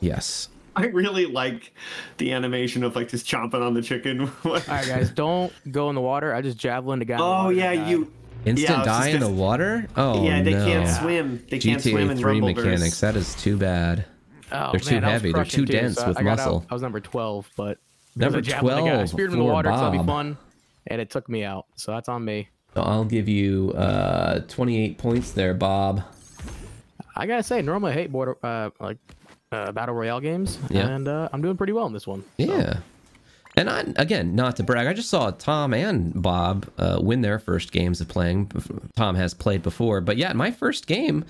Yes. i really like the animation of like just chomping on the chicken All right, guys, don't go in the water. I just javelin the guy. oh yeah and you Instant Yeah, die in the water? Oh yeah, they no. can't swim. They can't swim GTA in 3 Rumbleverse. mechanics. That is too bad. Oh, They're too man, I was heavy. They're crushing too too, dense so with I got out- muscle. I was number 12, but Number because I jabbed the guy. I 12 speared him in the for water, so that'll be Bob. fun. And it took me out, so that's on me. So I'll give you uh 28 points there, Bob. I gotta say, normally I hate border uh, like uh, battle royale games, Yeah. and uh, I'm doing pretty well in this one. so. Yeah. And I, again, not to brag, I just saw Tom and Bob uh, win their first games of playing. Tom has played before, but yeah, my first game,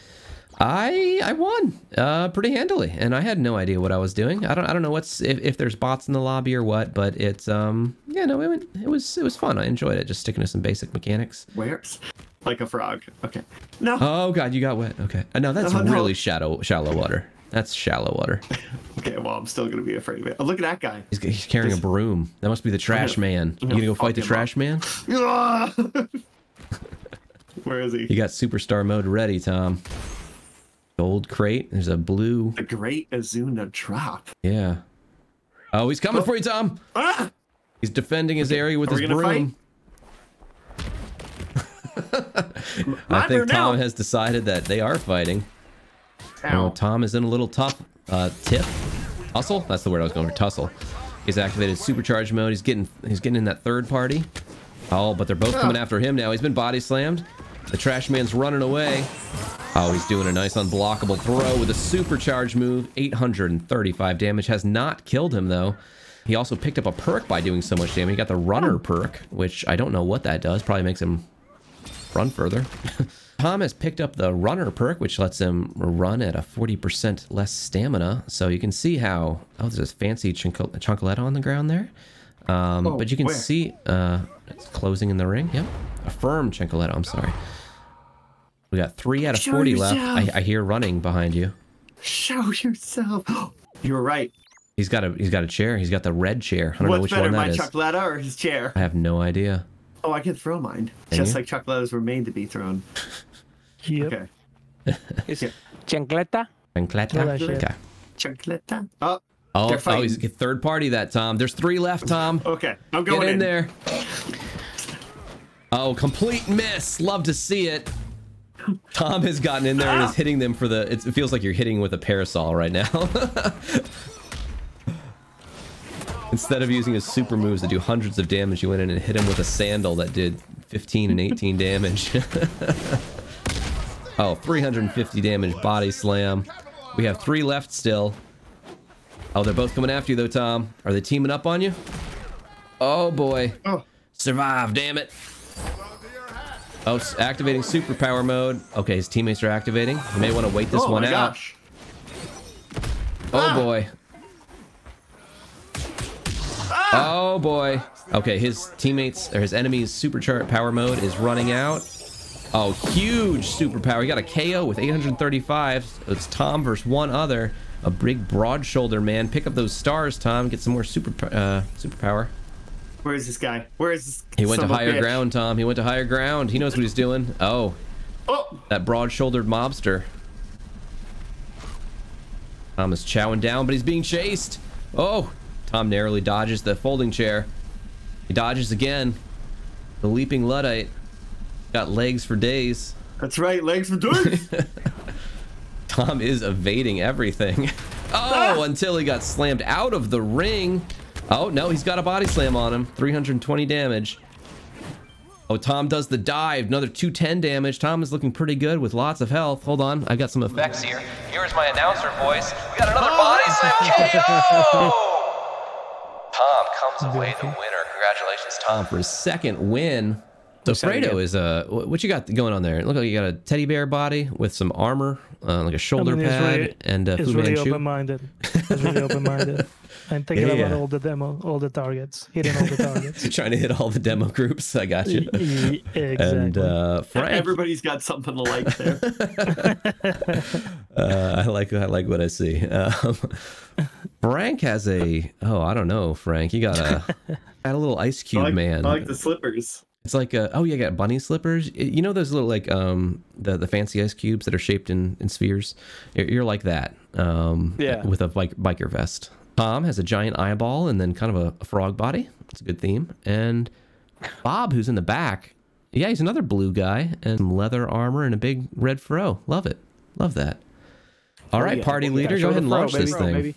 I I won uh, pretty handily, and I had no idea what I was doing. I don't I don't know what's if, if there's bots in the lobby or what, but it's um yeah no it, went, it was it was fun. I enjoyed it, just sticking to some basic mechanics. Where's like a frog? Okay. No. Oh god, you got wet. Okay, uh, no, that's Oh, no. really shallow shallow water. That's shallow water. Okay. Well, I'm still gonna be afraid of it. Oh, look at that guy. He's, he's carrying a broom. That must be the trash gonna- man. You gonna go fight the him up. trash man? Where is he? You got superstar mode ready, Tom. Gold crate. There's a blue. The Great Azuna Drop. Yeah. Oh, he's coming for you, Tom. Ah! He's defending his area with Are his broom. I think Tom now. has decided that they are fighting. Oh, Ow. Tom is in a little tough uh, tip. Tussle? That's the word I was going for. Tussle. He's activated supercharge mode. He's getting he's getting in that third party. Oh, but they're both coming after him now. He's been body slammed. The trash man's running away. Oh, he's doing a nice unblockable throw with a supercharge move. 835 damage. Has not killed him though. He also picked up a perk by doing so much damage. He got the runner perk, which I don't know what that does. Probably makes him run further. Tom has picked up the runner perk, which lets him run at a 40% less stamina. So you can see how. Oh, there's this fancy chunkel- chunkaletta on the ground there. Um, Oh, but you can where? see uh, it's closing in the ring. Yep. A firm chunkaletta. I'm sorry. We got three out of Show 40 left. I, I hear running behind you. Show yourself. You were right. He's got a he's got a chair. He's got the red chair. I don't know What's which better, one my that is. chocolata or his chair? I have no idea. Oh, I can throw mine. Can Just you? like chocolatas were made to be thrown. Yep. Okay. Is it chancleta? Chancleta? Delicious. Okay. Chocolata. Oh, Oh, oh, fighting. he's third party that Tom. There's three left, Tom. okay. I'm going Get in there. Oh, complete miss. Love to see it. Tom has gotten in there and is ah. hitting them for the. It feels like you're hitting with a parasol right now. Instead of using his super moves that do hundreds of damage, you went in and hit him with a sandal that did 15 and 18 damage. oh, 350 damage body slam. We have three left still. Oh, they're both coming after you though, Tom. Are they teaming up on you? Oh boy. Oh. Survive, damn it. Oh, activating superpower mode. Okay, his teammates are activating. You may want to wait this oh one out. gosh. Oh Ah. boy. Oh boy. Okay, his teammates or his enemy's supercharged power mode is running out. Oh, huge superpower. He got a KO with 835. It's Tom versus one other. A big broad shoulder man. Pick up those stars, Tom. Get some more super uh, superpower. Where is this guy? Where is this? He went to son of a higher bitch? ground, Tom. He went to higher ground. He knows what he's doing. Oh, Oh, that broad-shouldered mobster. Tom is chowing down, but he's being chased. Oh, Tom narrowly dodges the folding chair. He dodges again. The Leapin' Luddite got legs for days. that's right. Legs for days. Tom is evading everything. Oh, ah! until he got slammed out of the ring. Oh, no, he's got a body slam on him. 320 damage. Oh, Tom does the dive. Another 210 damage. Tom is looking pretty good with lots of health. Hold on. I got some effects here. Here's my announcer voice. We got another oh! body slam KO! Tom comes away the winner. Congratulations, Tom, for his second win. So Second Fredo again. is uh, what you got going on there? It looks like you got a teddy bear body with some armor, uh, like a shoulder mean, it's pad, really- and a It's Fu really Manchu. open-minded. It's really open-minded. I'm thinking Yeah, about all the demo, all the targets, hitting all the targets. trying to hit all the demo groups. I got you. E- exactly. And uh, Frank, Everybody's got something to like there. uh, I like I like what I see. Um, Frank has a oh I don't know Frank you got a got a little ice I cube like, man. I like the slippers. It's like a, oh yeah, I got bunny slippers. You know those little like um the the fancy ice cubes that are shaped in in spheres. You're, you're like that. Um Yeah. With a bike biker vest. Tom has a giant eyeball and then kind of a, a frog body. It's a good theme. And Bob, who's in the back, Yeah, he's another blue guy and some leather armor and a big red fro. Love it. Love that. All Oh, right, yeah. party leader, go ahead and launch this thing.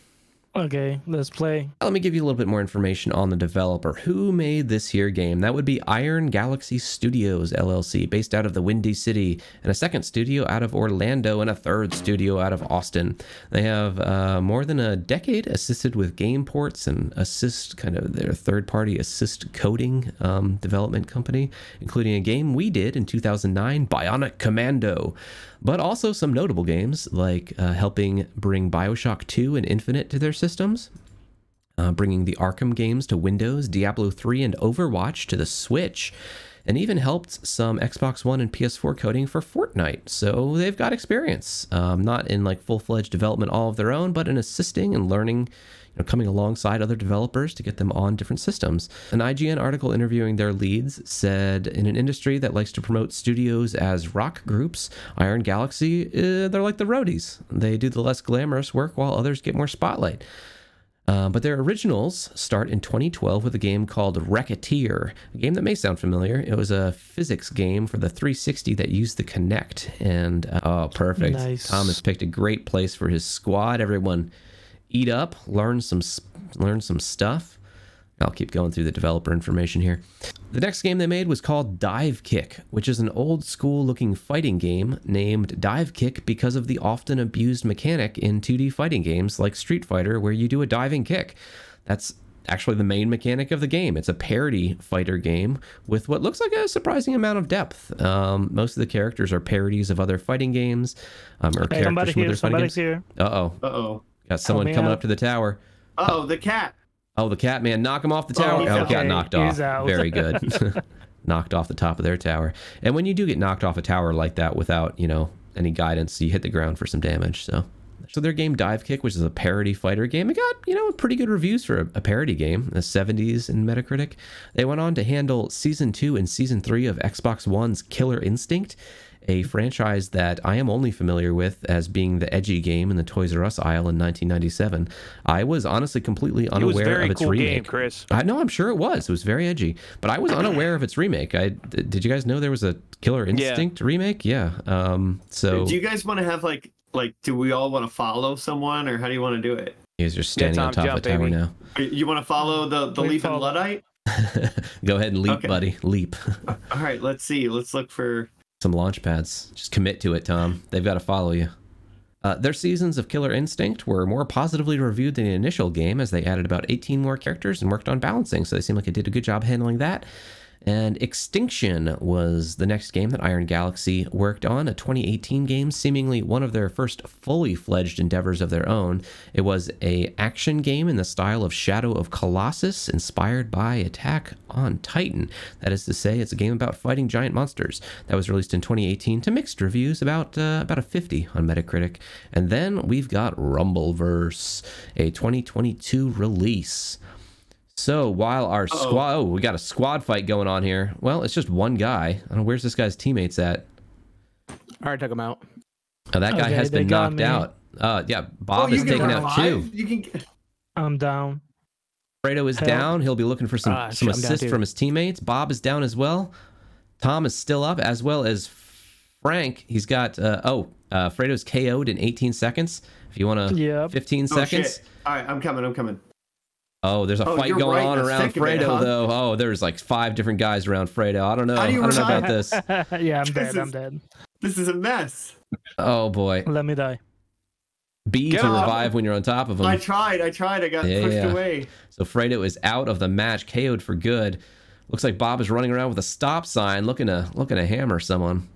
Okay, let's play. Let me give you a little bit more information on the developer. Who made this here game? That would be Iron Galaxy Studios LLC, based out of the Windy City, and a second studio out of Orlando, and a third studio out of Austin. They have uh, more than a decade assisted with game ports and assist kind of their third party assist coding um, development company, including a game we did in 2009, Bionic Commando but also some notable games like uh, helping bring Bioshock 2 and Infinite to their systems, uh, bringing the Arkham games to Windows, Diablo 3 and Overwatch to the Switch, and even helped some Xbox One and PS4 coding for Fortnite. So they've got experience, um, not in like full fledged development all of their own, but in assisting and learning. Know, coming alongside other developers to get them on different systems. An IGN article interviewing their leads said, in an industry that likes to promote studios as rock groups, Iron Galaxy, uh, they're like the roadies. They do the less glamorous work while others get more spotlight. Uh, but their originals start in 2012 with a game called Wreckateer, a game that may sound familiar. It was a physics game for the 360 that used the Kinect. And uh, oh, perfect. Nice. Thomas picked a great place for his squad. Everyone eat up, learn some learn some stuff. I'll keep going through the developer information here. The next game they made was called Dive Kick, which is an old school looking fighting game named Dive Kick because of the often abused mechanic in 2D fighting games like Street Fighter, where you do a diving kick. That's actually the main mechanic of the game. It's a parody fighter game with what looks like a surprising amount of depth. Um, most of the characters are parodies of other fighting games um, or Hey, somebody characters from here. other fighting Somebody's games. here. Uh oh. Uh oh. Got oh, someone me coming up to the tower. Oh, the cat. Oh, the cat man, knock him off the Oh, tower. he's Oh, out. got knocked off. he's out. Very good. knocked off the top of their tower. And when you do get knocked off a tower like that without, you know, any guidance, you hit the ground for some damage. So, so their game Dive Kick, which is a parody fighter game, it got you know pretty good reviews for a, a parody game. The 70s in Metacritic. They went on to handle season two and season three of Xbox One's Killer Instinct. A franchise that I am only familiar with as being the edgy game in the Toys R Us aisle in 1997. I was honestly completely It was unaware very of its cool remake. game, Chris. I know, I'm sure it was. It was very edgy, but I was unaware of its remake. I did you guys know there was a Killer Instinct remake? Yeah. Um. So Do you guys want to have like like? Do we all want to follow someone, or how do you want to do it? you guys are standing on Tom, top of the tower baby. now. You want to follow the the We leaping follow. luddite? Go ahead and leap, Okay. buddy. Leap. All right, let's see. Let's look for. Some launch pads. Just commit to it, Tom. They've got to follow you. Uh, their seasons of Killer Instinct were more positively reviewed than the initial game, as they added about 18 more characters and worked on balancing. So they seem like it did a good job handling that. And Extinction was the next game that Iron Galaxy worked on, a 2018 game, seemingly one of their first fully fledged endeavors of their own. It was a action game in the style of Shadow of Colossus, inspired by Attack on Titan. That is to say, it's a game about fighting giant monsters. That was released in 2018 to mixed reviews, about uh, about a 50 on Metacritic. And then we've got Rumbleverse, a 2022 release. So while our Uh-oh. squad, oh, we got a squad fight going on here. Well, it's just one guy. I don't know where's this guy's teammates at. All right, already took him out. Oh, that guy Okay, has been knocked me. out. Uh, yeah, Bob oh, is can taken out revive? too. You can. I'm down. Fredo is Help. down. He'll be looking for some Ah, some shit, I'm down assists too. from his teammates. Bob is down as well. Tom is still up, as well as Frank. He's got uh, oh, uh, Fredo's KO'd in 18 seconds. If you want to, Yep. 15 Oh, seconds. shit. All right, I'm coming. I'm coming. Oh, there's a Oh, fight going right on in around thick of it, Fredo, huh? though. Oh, there's like five different guys around Fredo. I don't know. How I do you don't know about this. yeah, I'm dead. This I'm is- dead. This is a mess. Oh boy. Let me die. B Get to off. revive when you're on top of him. I tried. I tried. I got Yeah, pushed yeah. away. So Fredo is out of the match, KO'd for good. Looks like Bob is running around with a stop sign, looking to looking to hammer someone.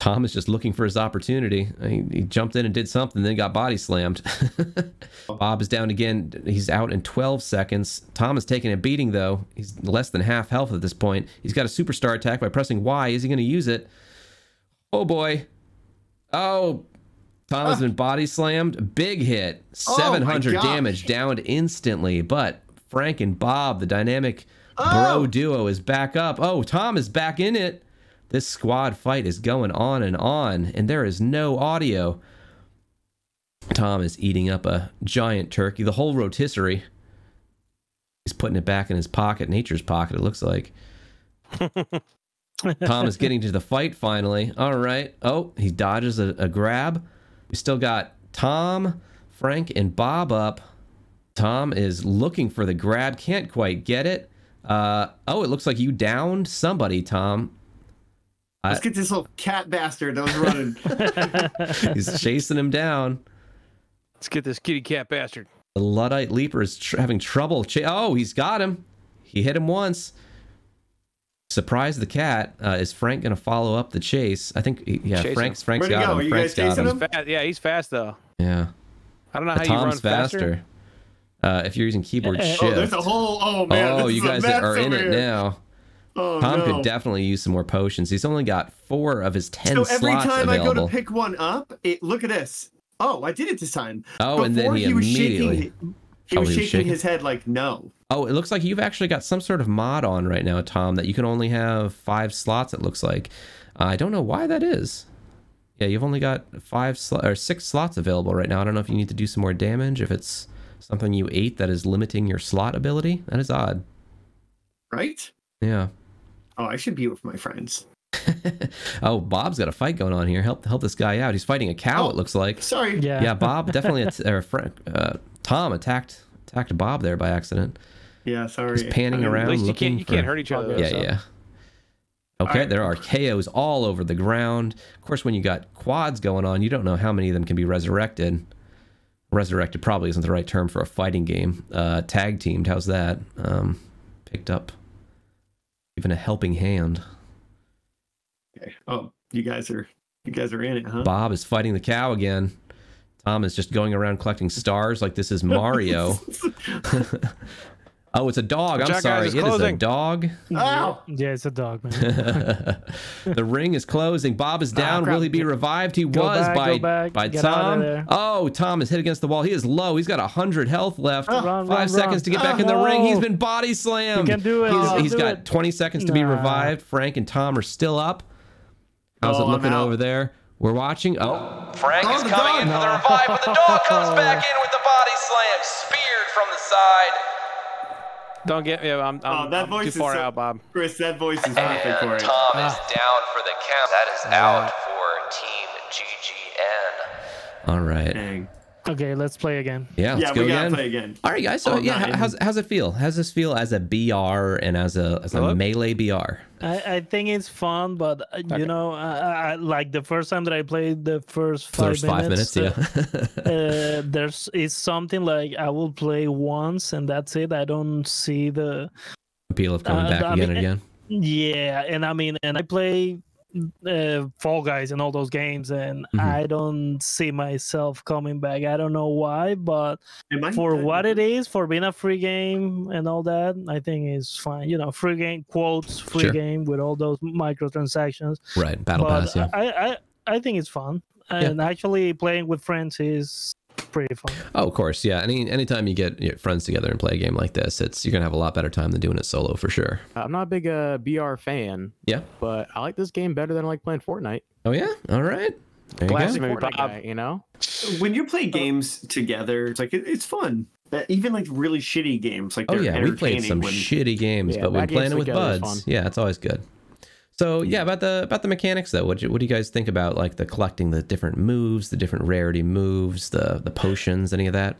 Tom is just looking for his opportunity. He, he jumped in and did something, then got body slammed. Bob is down again. He's out in 12 seconds. Tom is taking a beating though. He's less than half health at this point. He's got a superstar attack by pressing Y. Is he going to use it? Oh boy. Oh, Tom has ah. been body slammed. Big hit. Oh, 700 gosh. damage, downed instantly. But Frank and Bob, the dynamic oh. bro Oh. duo, is back up. Oh, Tom is back in it. This squad fight is going on and on, and there is no audio. Tom is eating up a giant turkey, the whole rotisserie. He's putting it back in his pocket, nature's pocket, it looks like. Tom is getting to the fight finally. All right. Oh, he dodges a, a grab. We still got Tom, Frank, and Bob up. Tom is looking for the grab, can't quite get it. Uh, oh, it looks like you downed somebody, Tom. Let's get this little cat bastard that was running. He's chasing him down. Let's get this kitty cat bastard. The Luddite Leaper is tr- having trouble. Cha- oh, he's got him. He hit him once. Surprise the cat. Uh, is Frank going to follow up the chase? I think, he- yeah, Chase Frank's, him. Frank's got go? him. Are you Frank's guys got chasing him. him? Fast, yeah, he's fast though. Yeah. I don't know how you run Tom's faster. Uh, if you're using keyboard Uh, shift. oh, there's a whole. Oh man. oh, this you is a guys mess are in over it here. now. Oh, Tom no. could definitely use some more potions. He's only got four of his ten So every time available. I go to pick one up, it look at this. Oh, I did it this time. Oh, and then Before he was immediately- shaking. He Oh, was he shaking, was shaking? his head like no. Oh, it looks like you've actually got some sort of mod on right now, Tom, that you can only have five slots. It looks like. Uh, I don't know why that is. Yeah, you've only got five sl- or six slots available right now. I don't know if you need to do some more damage. If it's something you ate that is limiting your slot ability, that is odd. Right? Yeah. Oh, I should be with my friends. oh, Bob's got a fight going on here. Help help this guy out. He's fighting a cow. Oh. It looks like. Sorry. Yeah. Yeah, Bob definitely. At- or Frank, uh, Tom attacked attacked Bob there by accident. Yeah, sorry. He's panning I'm- around. At least you looking can't you for- can't hurt each other. Yeah, so. yeah. Okay, Alright. there are KOs all over the ground. Of course, when you got quads going on, you don't know how many of them can be resurrected. Resurrected probably isn't the right term for a fighting game. Uh, tag teamed, how's that? Um, picked up even a helping hand. Okay. Oh, you guys are you guys are in it, huh? Bob is fighting the cow again. Tom is just going around collecting stars like this is Mario. oh, it's a dog. I'm out, sorry. it's It is a closing. dog. Ow! Yeah, it's a dog, man. the ring is closing. Bob is ah, down. crap. Will he be revived? He Go was back, by go back. by Get out of Tom. there. Oh, Tom is hit against the wall. He is low. He's got hundred health left. Run, Five run, seconds run. to get back Oh, in the uh-huh. ring. He's been body slammed. You can do it. He's, You can he's do got it. 20 seconds to be Nah. revived. Frank and Tom are still up. How's Oh, it I'm looking out. over there? We're watching. Oh, Frank Oh, is coming dog. in for the revive, but the dog comes back in with the body slam, speared from the side. Don't get me. I'm, I'm, Oh, that I'm voice too is far so- out, Bob. Chris, that voice is perfect for And it. Tom is down for the count. That is out for Team GGN. all right. Dang. Okay, let's play again. Yeah, let's Yeah, go we gotta again. play again. All right, guys. So Oh, yeah, not how's how's it feel? How's this feel as a BR and as a as a Hello? melee BR? I, I think it's fun, but uh, you know, I, I, like the first time that I played the first five First five minutes, uh, yeah. uh, there's it's something like I will play once and that's it. I don't see the Appeal of coming Uh, back I again mean, and again. yeah, and I mean, and I play uh, Fall Guys and all those games, and Mhm. I don't see myself coming back. I don't know why, but for done? what it is, for being a free game and all that, I think it's fine. You know, free game quotes, free Sure. game with all those microtransactions. Right, battle but pass. Yeah. I, I, I think it's fun, and actually playing with friends is pretty fun. Oh, of course, yeah. Any anytime you get your friends together and play a game like this, it's you're gonna have a lot better time than doing it solo for sure. I'm not a big uh, BR fan, Yeah. but I like this game better than I like playing Fortnite. Oh yeah. All right. There you Classic. go. Fortnite guy, you know? when you play games together, it's like it, it's fun. Uh, Even like really shitty games, like Oh they're yeah, we played some when- shitty games, Yeah, but when bad playing it with buds, fun. yeah, it's always good. So yeah, about the about the mechanics though, what do you, what do you guys think about like the collecting the different moves, the different rarity moves, the the potions, any of that?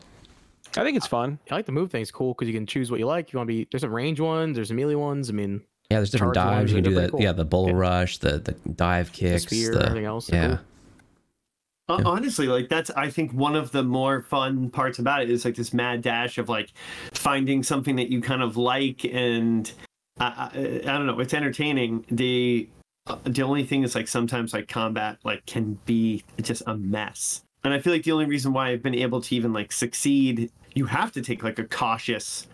I think it's fun. I like the move thing's cool because you can choose what you like. You want to be there's some range ones, there's some melee ones. I mean, Yeah, there's different dives. ones, You can do that. cool. Yeah, the bull Yeah. rush, the the dive the kicks, spear, the- everything else. yeah. cool. Uh, Yeah. Honestly, like that's I think one of the more fun parts about it is like this mad dash of like finding something that you kind of like, and I, I, I don't know, it's entertaining. The uh, the only thing is like sometimes like combat like can be just a mess, and I feel like the only reason why I've been able to even like succeed, you have to take like a cautious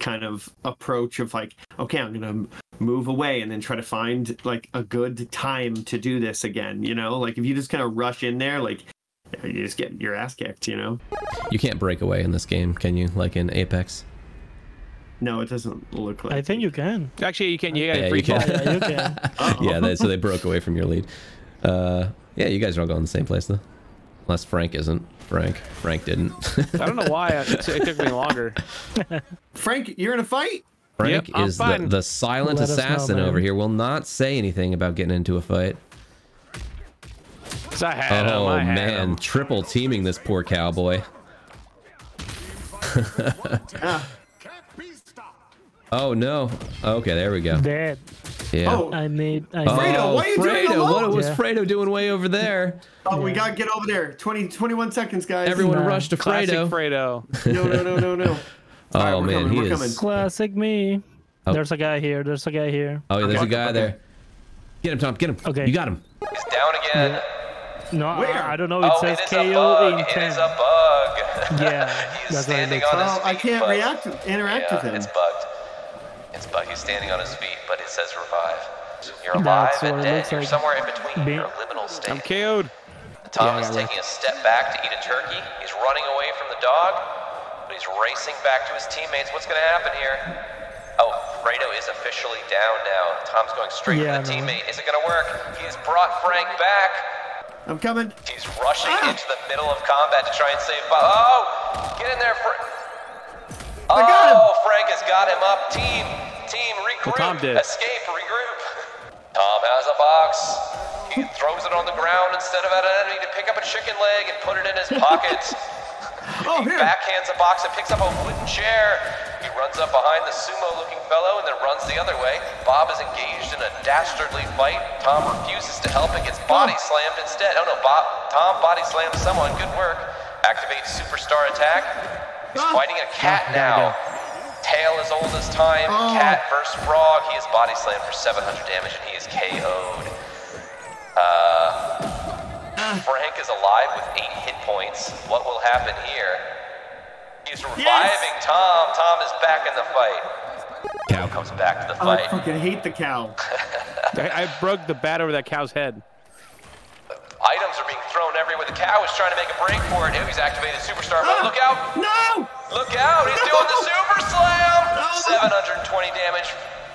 kind of approach of like okay i'm gonna move away and then try to find like a good time to do this again you know like if you just kind of rush in there like you just get your ass kicked you know You can't break away in this game, can you? Like in Apex. No it doesn't look like I think you can. Actually, you can. You got Yeah, free you can. fall. Yeah, you can. Uh-oh. yeah, they, so they broke away from your lead. Uh, yeah, you guys are all going the same place though, unless Frank isn't. Frank, Frank didn't. I don't know why it, it took me longer. frank you're in a fight Frank Yep, is the, the silent Let us know, assassin over here. Will not say anything about getting into a fight. I had 'em, Oh I had man, 'em. triple teaming this poor cowboy. Oh no. Okay, there we go. Dead. Yeah. Oh, I made. I Oh, made Fredo, what are you doing Fredo, what was Yeah. Fredo doing way over there? oh, we gotta get over there. 20, 21 seconds, guys. Everyone Nah. rushed to Classic Fredo. Fredo. No, no, no, no, no. Oh Alright, we're man, coming, he is. coming. classic me. Oh. There's a guy here. There's a guy here. Oh yeah, there's a guy okay. there. Get him, Tom. Get him. Okay. You got him. He's down again. No, Where? I, I don't know. It oh, says it is KO a bug. in It 10. is a bug. Yeah, He's that's what it standing on his Oh, feet. I can't but- react, interact yeah, with him. It's bugged. It's bugged. He's standing on his feet, but it says revive. You're alive what and dead. looks You're like. somewhere in between. Being- You're a liminal state. I'm KO'd. Tom is taking a step back to eat a turkey. He's running away from the dog, but he's racing back to his teammates. What's going to happen here? Oh, Fredo is officially down now. Tom's going straight Yeah, for the no. teammate. Is it going to work? He's brought Frank back. I'm coming. He's rushing Ah! into the middle of combat to try and save Bob. Oh! Get in there, Frank. Oh, I got him. Oh, Frank has got him up. Team, team, regroup. Tom did. Escape, regroup. Tom has a box. He throws it on the ground instead of at an enemy to pick up a chicken leg and put it in his pocket. Oh, he here. backhands a box and picks up a wooden chair. He runs up behind the sumo-looking fellow and then runs the other way. Bob is engaged in a dastardly fight. Tom refuses to help and gets oh. body slammed instead. Oh no, Bob, Tom body slams someone. Good work. Activates superstar attack. He's fighting a cat now. Tail as old as time. Oh. Cat versus frog. He is body slammed for 700 damage and he is KO'd. Uh, Frank is alive with eight hit points. What will happen here? He's reviving Tom. Tom is back in the fight. Cow. Comes back to the Oh, I fucking hate the cow. I, I broke the bat over that cow's head. Items are being thrown everywhere. The cow is trying to make a break for it. Oh, he's activated superstar mode. Look out! No! Look out! He's doing the super slam! No. 720 damage.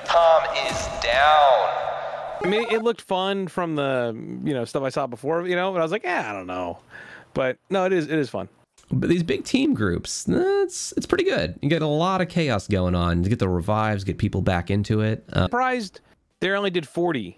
Tom is down. I mean, it looked fun from the you know stuff I saw before, you know, but I was like, yeah, I don't know. But no, it is it is fun. But these big team groups, it's it's pretty good. You get a lot of chaos going on. You get the revives, get people back into it. Uh, Surprised they only did 40.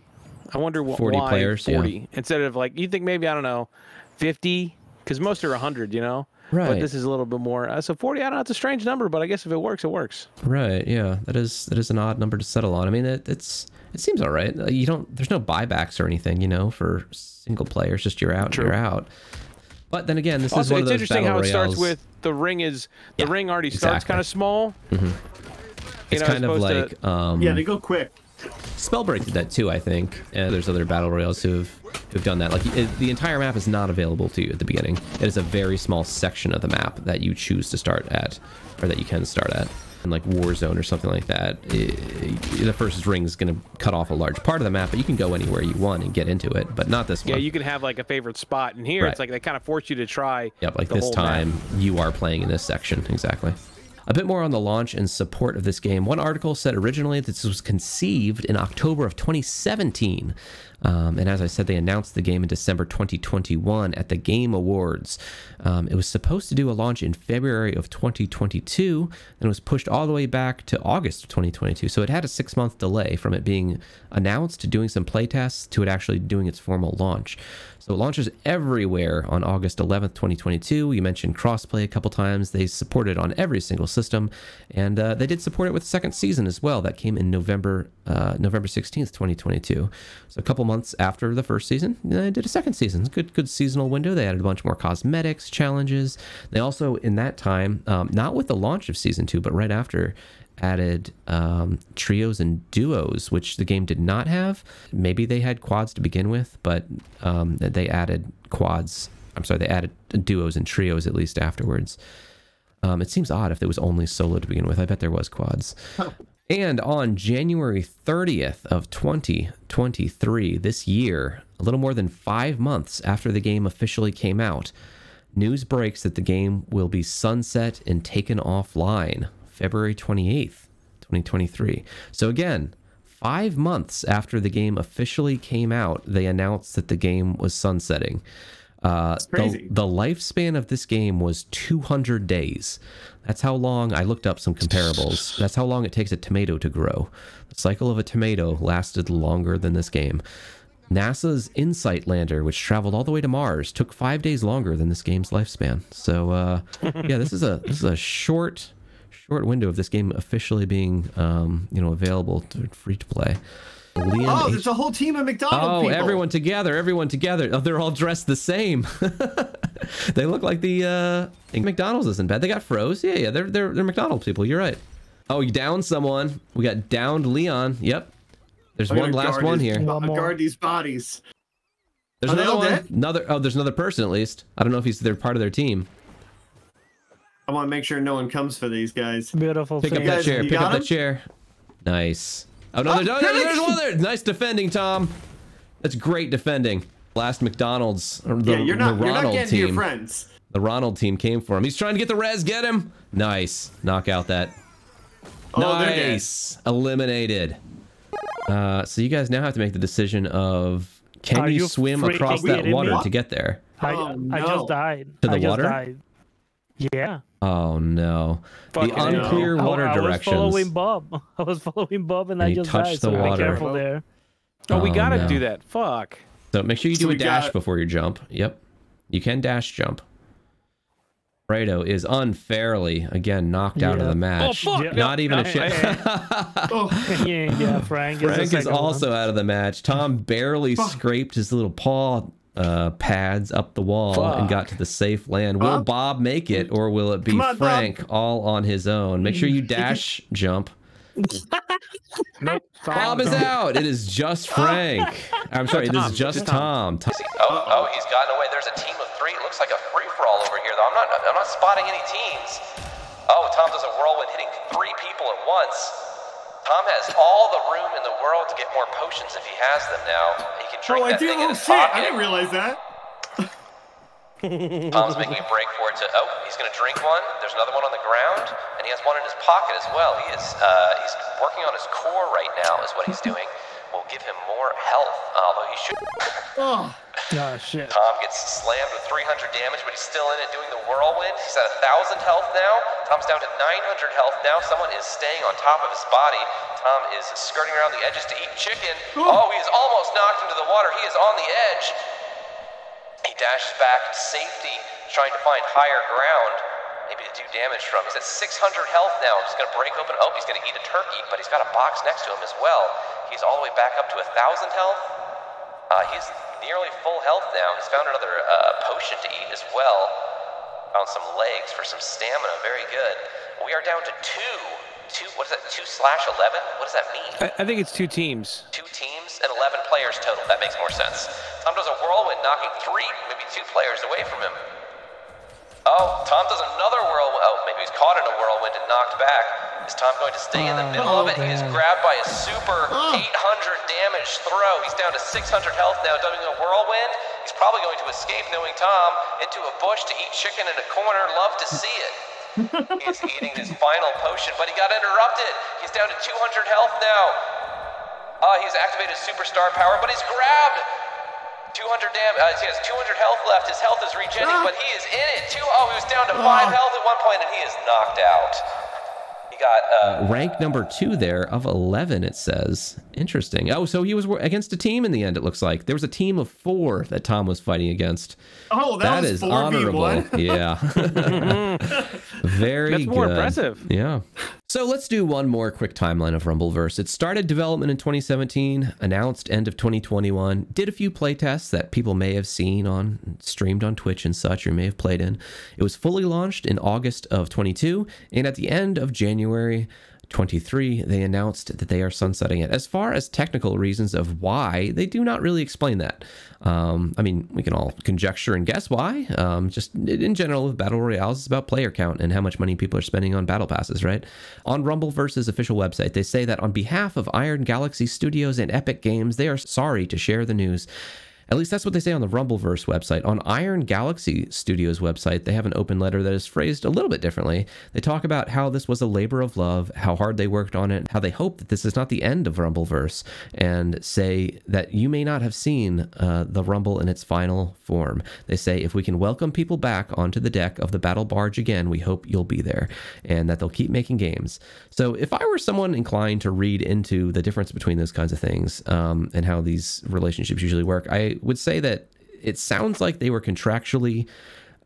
I wonder wh- 40 why players, yeah. 40 instead of like you think maybe I don't know 50 because most are 100, you know. But this is a little bit more. Uh, so 40, I don't know. It's a strange number, but I guess if it works, it works. right? Yeah, that is that is an odd number to settle on. I mean, it, it's it seems all right. Uh, You don't there's no buybacks or anything, you know, for single players. Just you're out, you're out. But then again, this is Also, one it's of those interesting how it starts with the ring is the Yeah, ring already starts exactly. kind of small. It's know, kind of opposed to- like um, Yeah, they go quick. Spellbreak did that too, I think. And there's other battle royales who've who've done that. Like it, the entire map is not available to you at the beginning. It is a very small section of the map that you choose to start at, or that you can start at. And like Warzone or something like that, i the first ring is going to cut off a large part of the map, but you can go anywhere you want and get into it. But not this Yeah, one. Yeah, you can have like a favorite spot, and here Right. it's like they kind of force you to try. Yep, like this whole map. time you are playing in this section exactly. A bit more on the launch and support of this game. One article said originally that this was conceived in October of 2017. Um, and as I said, they announced the game in December 2021 at the Game Awards. Um, it was supposed to do a launch in February of 2022, and it was pushed all the way back to August of 2022. So it had a six month delay from it being announced to doing some playtests to it actually doing its formal launch. So it launches everywhere on August 11th, 2022. You mentioned crossplay a couple times. They support it on every single system, and uh, they did support it with the second season as well. That came in November, uh, November 16th, 2022. So a couple months after the first season, they did a second season. Good, good seasonal window. They added a bunch more cosmetics, challenges. They also, in that time, um, not with the launch of season two, but right after, added um, trios and duos, which the game did not have. Maybe they had quads to begin with, but um, they added quads. I'm sorry, they added duos and trios at least afterwards. Um, it seems odd if there was only solo to begin with. I bet there was quads. And on January 30th of 2023, this year, a little more than five months after the game officially came out, news breaks that the game will be sunset and taken offline February 28th, 2023. So again, five months after the game officially came out, they announced that the game was sunsetting. Uh, the, the lifespan of this game was 200 days. That's how long I looked up some comparables. That's how long it takes a tomato to grow. The cycle of a tomato lasted longer than this game. NASA's InSight lander, which traveled all the way to Mars, took five days longer than this game's lifespan. So, uh, yeah, this is a this is a short short window of this game officially being um, you know available to free to play. Liam Oh, H- there's a whole team of McDonald's Oh, people. everyone together, everyone together. Oh, they're all dressed the same. they look like the uh I think McDonald's isn't bad. They got froze. Yeah, yeah, they're they're they're McDonald's people. You're right. Oh, you downed someone. We got downed Leon. Yep. There's I'm one last guard one these- here. One more. Guard these bodies. There's Are they another all one. dead? Another oh, there's another person at least. I don't know if he's they're part of their team. I want to make sure no one comes for these guys. Beautiful Pick up that guys- chair. Pick got up that chair. Nice. Oh no, Oh, there's, oh, there there's they- one there. Nice defending, Tom. That's great defending. Last McDonald's, or the, yeah, you're not. the You're not Ronald getting to team. your friends. The Ronald team came for him. He's trying to get the res. Get him. Nice. Knock out that. Oh, nice. Eliminated. Uh, so you guys now have to make the decision of can you, you swim freaking across that water me? to get there? I, Oh, I just died. To the I just water? died. Yeah. Oh no. Fucking the unclear I- water I, was directions. following Bob. I was following Bob and, And I just touched died. the so water. be careful there. Oh, we Oh, gotta no. do that. Fuck. So make sure you So do a dash got- before you jump. Yep. You can dash jump. Fredo is unfairly again knocked out of the oh, match. Oh, fuck. Yeah. Not even a Hey, chance. hey, Oh, yeah, yeah, Frank. Frank is, is also one. out of the match. Tom barely scraped his little paw uh, pads up the wall and got to the safe land. Will Bob? Bob make it, or will it be Come on, Bob. Frank all on his own? Make sure you dash jump. Nope. Bob is out. It is just Frank. I'm sorry, this is just Tom. Tom. Oh, oh, he's gotten away. There's a team of three. It looks like a free for all over here, though. I'm not, I'm not spotting any teams. Oh, Tom does a whirlwind, hitting three people at once. Tom has all the room in the world to get more potions if he has them now. He can drink oh, I that do. thing in Oh his shit! pocket. I didn't realize that. Tom's making a break for it to. Oh, he's going to drink one. There's another one on the ground, and he has one in his pocket as well. He is. Uh, he's working on his core right now. Is what he's doing. Will give him more health. Although he should. Oh, Oh, shit. Tom gets slammed with 300 damage, but he's still in it doing the whirlwind. He's at 1,000 health now. Tom's down to 900 health now. Someone is staying on top of his body. Tom is skirting around the edges to eat chicken. Oh, he is almost knocked into the water. He is on the edge. He dashes back to safety, trying to find higher ground, maybe to do damage from. He's at 600 health now. He's going to break open. Oh, he's going to eat a turkey, but he's got a box next to him as well. He's all the way back up to 1,000 health. Uh, he's nearly full health now. He's found another uh, potion to eat as well. Found some legs for some stamina. Very good. We are down to two. Two. What is that? Two slash eleven. What does that mean? I, I think it's two teams. Two teams and eleven players total. That makes more sense. Tom does a whirlwind, knocking three, maybe two players away from him. Oh, Tom does another whirlwind. Oh, maybe he's caught in a whirlwind and knocked back. Is Tom going to stay in the middle of it? He is grabbed by a super 800 damage throw. He's down to 600 health now, doing a whirlwind. He's probably going to escape, knowing Tom, into a bush to eat chicken in a corner. Love to see it. he's eating his final potion, but he got interrupted. He's down to 200 health now. Uh, he's activated superstar power, but he's grabbed. 200 dam. Uh, he has 200 health left. His health is regenerating, but he is in it too. Oh, he was down to five health at one point, and he is knocked out. He got. Uh, Rank number two there of 11, it says. Interesting. Oh, so he was against a team in the end, it looks like. There was a team of four that Tom was fighting against. oh, that, that was is 4v1. honorable. Yeah. Very That's more good. impressive. Yeah. So let's do one more quick timeline of Rumbleverse. It started development in 2017, announced end of 2021, did a few playtests that people may have seen on streamed on Twitch and such or may have played in. It was fully launched in August of 22, and at the end of January 23, they announced that they are sunsetting it. As far as technical reasons of why, they do not really explain that. Um, I mean, we can all conjecture and guess why. Um, just in general, Battle Royales, it's about player count and how much money people are spending on battle passes, right? On Rumble Rumbleverse's official website, they say that on behalf of Iron Galaxy Studios and Epic Games, they are sorry to share the news. At least that's what they say on the Rumbleverse website. On Iron Galaxy Studios website, they have an open letter that is phrased a little bit differently. They talk about how this was a labor of love, how hard they worked on it, how they hope that this is not the end of Rumbleverse, and say that you may not have seen uh, the Rumble in its final form. They say if we can welcome people back onto the deck of the Battle Barge again, we hope you'll be there, and that they'll keep making games. So if I were someone inclined to read into the difference between those kinds of things um, and how these relationships usually work, I would say that it sounds like they were contractually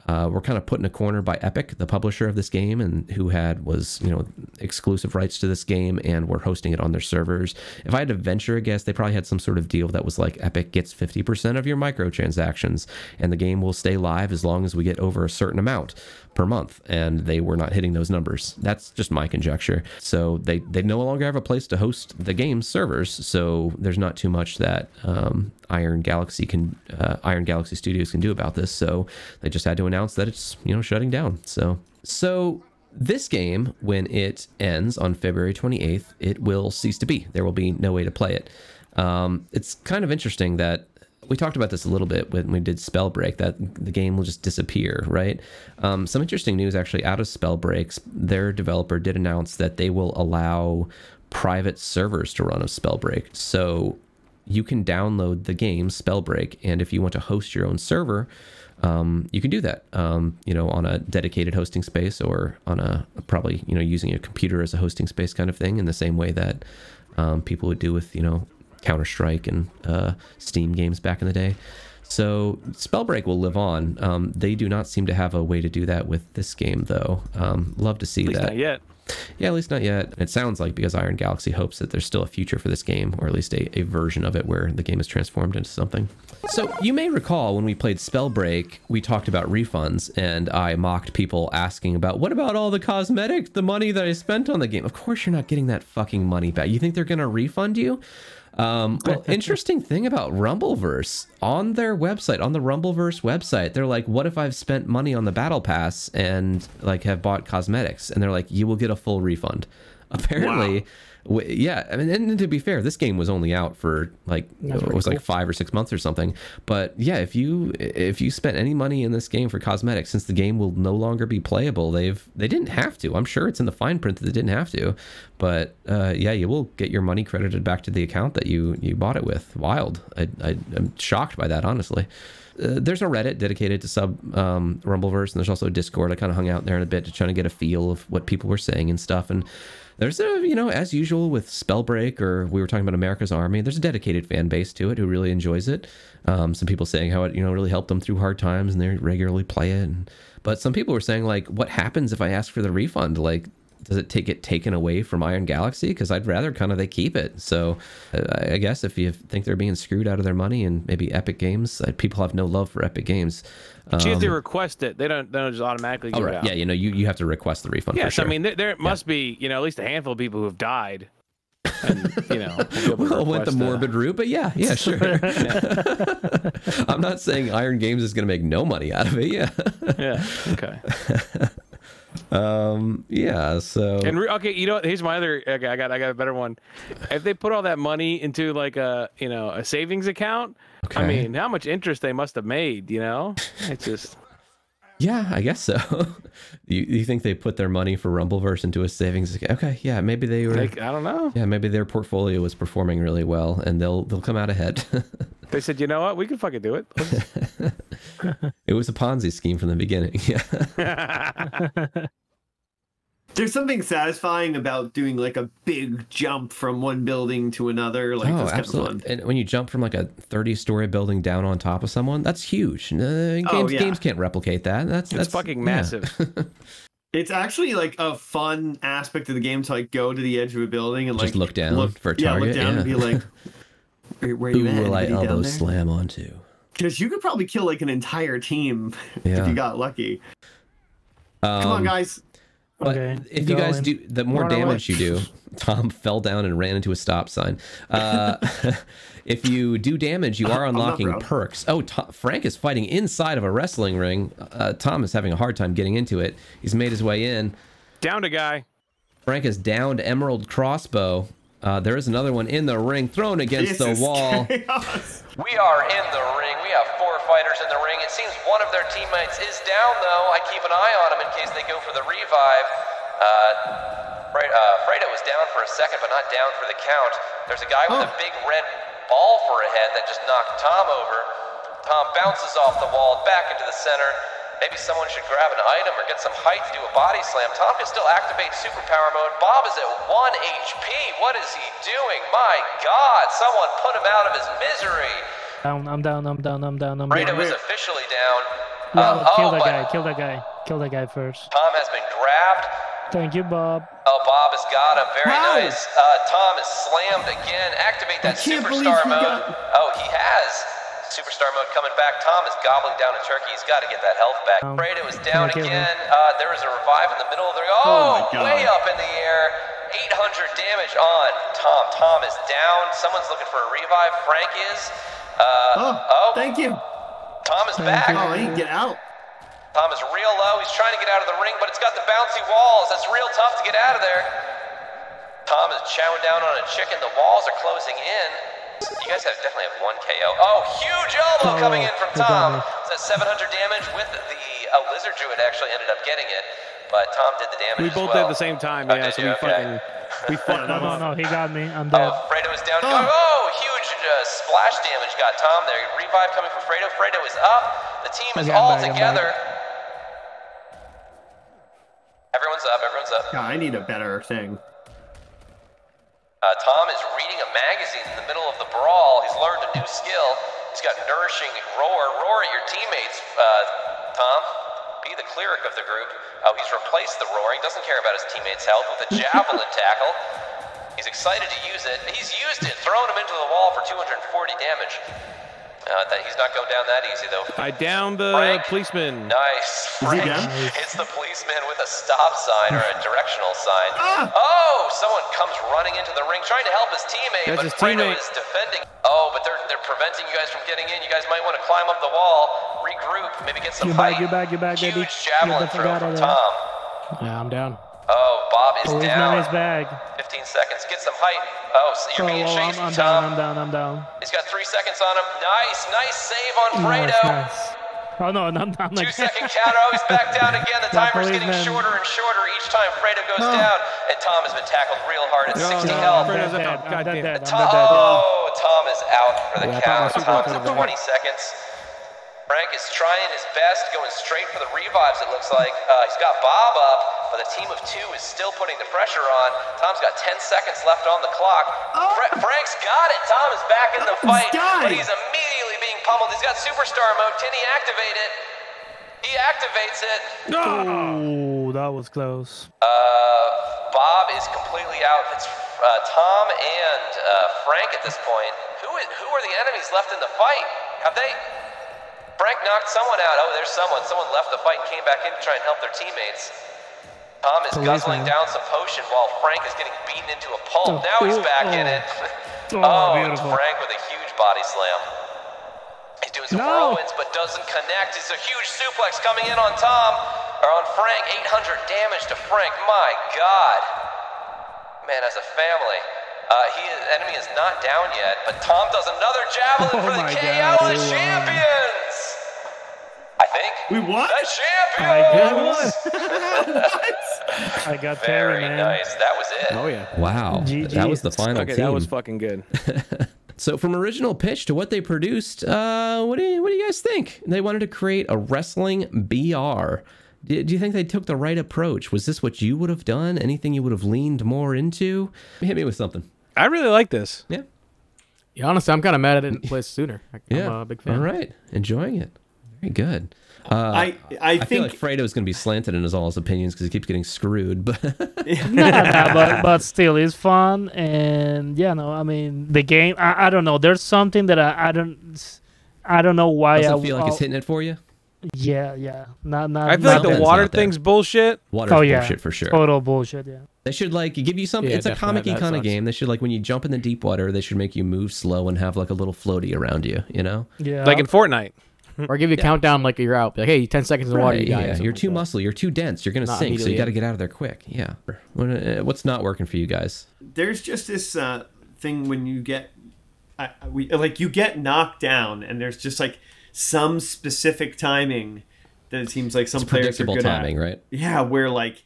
uh, were kind of put in a corner by Epic, the publisher of this game, and who had was you know exclusive rights to this game and were hosting it on their servers. If I had to venture a guess, they probably had some sort of deal that was like Epic gets fifty percent of your microtransactions, and the game will stay live as long as we get over a certain amount per month, and they were not hitting those numbers. That's just my conjecture. So they they no longer have a place to host the game's servers, so there's not too much that um, Iron Galaxy can uh, Iron Galaxy Studios can do about this. So they just had to announce that it's you know shutting down. So so this game, when it ends on February 28th, it will cease to be. There will be no way to play it. Um, it's kind of interesting that we talked about this a little bit when we did Spellbreak that the game will just disappear, right? Um, some interesting news actually out of Spellbreaks. Their developer did announce that they will allow private servers to run of Spellbreak. So you can download the game Spellbreak, and if you want to host your own server, um, you can do that. Um, you know, on a dedicated hosting space or on a probably you know using a computer as a hosting space kind of thing, in the same way that um, people would do with you know Counter Strike and uh, Steam games back in the day. So Spellbreak will live on. Um, they do not seem to have a way to do that with this game, though. Um, love to see At least that. not yet. Yeah, at least not yet. It sounds like because Iron Galaxy hopes that there's still a future for this game, or at least a, a version of it where the game is transformed into something. So you may recall when we played Spellbreak, we talked about refunds, and I mocked people asking about what about all the cosmetics, the money that I spent on the game. Of course, you're not getting that fucking money back. You think they're gonna refund you? Um, well, interesting thing about Rumbleverse on their website, on the Rumbleverse website, they're like, "What if I've spent money on the battle pass and like have bought cosmetics?" And they're like, "You will get a full refund." Apparently, w- yeah. I mean, and to be fair, this game was only out for like it was like five or six months or something. But yeah, if you if you spent any money in this game for cosmetics, since the game will no longer be playable, they've they didn't have to. I'm sure it's in the fine print that they didn't have to. But uh, yeah, you will get your money credited back to the account that you you bought it with. Wild. I, I I'm shocked by that, honestly. Uh, there's a Reddit dedicated to sub um, Rumbleverse, and there's also a Discord. I kind of hung out there in a bit to try to get a feel of what people were saying and stuff. And there's a, you know, as usual with Spellbreak, or we were talking about America's Army, there's a dedicated fan base to it who really enjoys it. Um, some people saying how it, you know, really helped them through hard times and they regularly play it. And, but some people were saying, like, what happens if I ask for the refund? Like, does it take it taken away from Iron Galaxy? Because I'd rather kind of they keep it. So uh, I guess if you think they're being screwed out of their money and maybe Epic Games, uh, people have no love for Epic Games. But you have to Um, request it. They don't. They don't just automatically give Oh, right. Yeah, you know, you, you have to request the refund. Yes, for sure. I mean there, there must be you know at least a handful of people who have died. And, you know, well, went the uh, morbid route, but yeah, yeah, sure. I'm not saying Iron Games is going to make no money out of it. Yeah, Yeah. Okay. Um, yeah. So And re- okay, you know, what? here's my other. Okay, I got, I got a better one. If they put all that money into like a, you know, a savings account, okay. I mean, how much interest they must have made. You know, it's just. yeah, I guess so. you you think they put their money for Rumbleverse into a savings account? Okay, yeah, maybe they were. Like, I don't know. yeah, maybe their portfolio was performing really well, and they'll they'll come out ahead. They said, you know what, we can fucking do it. it was a Ponzi scheme from the beginning. Yeah. There's something satisfying about doing like a big jump from one building to another. Like oh, that's kind of absolutely. And when you jump from like a 30 story building down on top of someone, that's huge. Uh, games, Oh, yeah. games can't replicate that. That's It's that's fucking yeah. massive. It's actually like a fun aspect of the game to like go to the edge of a building and like Just look down for a target. Yeah, look down and be like, where, where Who you at? will I Anybody down elbow slam onto? Because you could probably kill like an entire team if you got lucky. Come on, Um, guys. But Okay, if you guys going. do, the more Run away. damage you do, Tom fell down and ran into a stop sign. Uh, if you do damage, you are unlocking perks. Oh, Tom, Frank is fighting inside of a wrestling ring. Uh, Tom is having a hard time getting into it. He's made his way in. Down to guy. Frank has downed Emerald Crossbow. Uh, there is another one in the ring, thrown against This is the wall. chaos. We are in the ring. We have four fighters in the ring. It seems one of their teammates is down, though. I keep an eye on them in case they go for the revive. Uh, Fre- uh, Fredo was down for a second, but not down for the count. There's a guy with a big red ball for a head that just knocked Tom over. Tom bounces off the wall back into the center. Maybe someone should grab an item or get some height to do a body slam. Tom can still activate superpower mode. Bob is at 1 HP. What is he doing? My God, someone put him out of his misery. Down, I'm down, I'm down, I'm down, I'm Fredo down. is officially down. Yeah, Uh, kill oh, that but guy, kill that guy, kill that guy first. Tom has been grabbed. Thank you, Bob. Oh, Bob has got him. Very How? nice. Uh, Tom is slammed again. Activate that can't superstar mode. got- Oh, he has. Superstar mode coming back. Tom is gobbling down a turkey. He's got to get that health back. Um, it was down can I kill him? again. Uh, was a revive in the middle of the ring. Oh Oh, way up in the air. 800 damage on Tom. Tom is down. Someone's looking for a revive. Frank is. Uh, Oh, oh, thank you. Tom is back. Oh, I didn't get out. Tom is real low. He's trying to get out of the ring, but it's got the bouncy walls. That's real tough to get out of there. Tom is chowing down on a chicken. The walls are closing in. You guys have definitely have one KO. Oh, huge elbow Oh, coming in from he got Tom. me. Is that 700 damage with the uh, lizard druid actually ended up getting it, but Tom did the damage We as both well. did at the same time, Oh, yeah. did So you? we Okay. fucking we fucked No, no, no, he got me. I'm dead. Oh, Fredo is down. Oh. Oh, huge uh, splash damage got Tom there. Revive coming from Fredo. Fredo is up. The team is Okay, all back, together. Everyone's up. Everyone's up. God, I need a better thing. Uh, Tom is reading a magazine in the middle of the brawl. He's learned a new skill. He's got nourishing roar. Roar at your teammates, uh, Tom. Be the cleric of the group. Oh, he's replaced the roar. He doesn't care about his teammates' health with a javelin tackle. He's excited to use it. He's used it, throwing him into the wall for 240 damage. Uh, that he's not going down that easy though. I downed the Frank. policeman. Nice. Is he Frank hits the policeman with a stop sign or a directional sign. Ah! Oh, someone comes running into the ring trying to help his teammate, That's but his Fredo teammate. is defending. Oh, but they're they're preventing you guys from getting in. You guys might want to climb up the wall, regroup, maybe get some You back, height. you back, you back, Huge baby. javelin Get throw out from of there. Tom. Yeah, I'm down. Oh, Bob is Policeman down. is bag. 15 seconds. Get some height. Oh, so you're Oh, being well, chased, I'm, I'm Tom. down, I'm down, I'm down. He's got three seconds on him. Nice, nice save on Fredo. nice. Oh no, no, I'm down Two again. second counter. Oh, he's back down again. The That timer's getting policeman. shorter and shorter each time Fredo goes down. And Tom has been tackled real hard at No, 60 no, health. Fredo's I'm up. dead, I'm dead, Tom, I'm dead, dead. oh, Tom is out for the Yeah, I count. Tom's at 20 seconds. Frank is trying his best, going straight for the revives, it looks like. Uh, he's got Bob up, but the team of two is still putting the pressure on. Tom's got 10 seconds left on the clock. Fra- Frank's got it. Tom is back in the He's fight, but he's immediately being pummeled. He's got superstar mode. Can he activate it? He activates it. Oh, that was close. Uh, Bob is completely out. It's uh, Tom and uh, Frank at this point. Who is, who are the enemies left in the fight? Have they? Frank knocked someone out. Oh, there's someone. Someone left the fight and came back in to try and help their teammates. Tom is guzzling Policeman. down some potion while Frank is getting beaten into a pulp. Oh, now he's oh, back in oh. it. Oh, oh. Frank with a huge body slam. He's doing some No. whirlwinds, but doesn't connect. It's a huge suplex coming in on Tom, or on Frank. 800 damage to Frank. My God. Man, as a family. Uh, he enemy is not down yet, but Tom does another javelin Oh for the my KO. God, the we won. champions. I think. What? The I champions. got I got Terry, Very man. nice. That was it. Oh yeah. Wow, GG. that was the final Okay, team. that was fucking good. So from original pitch to what they produced, uh, what do you, what do you guys think? They wanted to create a wrestling BR. Do, do you think they took the right approach? Was this what you would have done? Anything you would have leaned more into? Hit me with something. I really like this. Yeah. Yeah, honestly, I'm kind of mad I didn't play sooner. I'm Yeah. a big fan. All right. Enjoying it. Very good. Uh, I I I, feel think like Fredo's going to be slanted in his all his opinions because he keeps getting screwed. But nah, nah, but but still, it's fun, and yeah, no, I mean the game. I, I don't know. There's something that I, I don't. I don't know why. doesn't I, feel like it's I'll- hitting it for you. Yeah, yeah. Not not. I feel not like the water out thing's bullshit. Water's Oh yeah, bullshit for sure. Total bullshit. Yeah. They should like give you something. Yeah, it's a definitely, comic that kind of game. They should like when you jump in the deep water, they should make you move slow and have like a little floaty around you. You know. Yeah. Like in Fortnite. or give you a countdown like you're out. Be like, hey, ten seconds in the water, Right, you die. Yeah. You're too that. muscle. You're too dense. You're gonna Not sink. So you got to get out of there quick. Yeah. Uh, What's not working for you guys? there's just this uh, thing when you get I, I- we like you get knocked down and there's just like some specific timing that it seems like some It's players are predictable good timing, at. right? Yeah, where like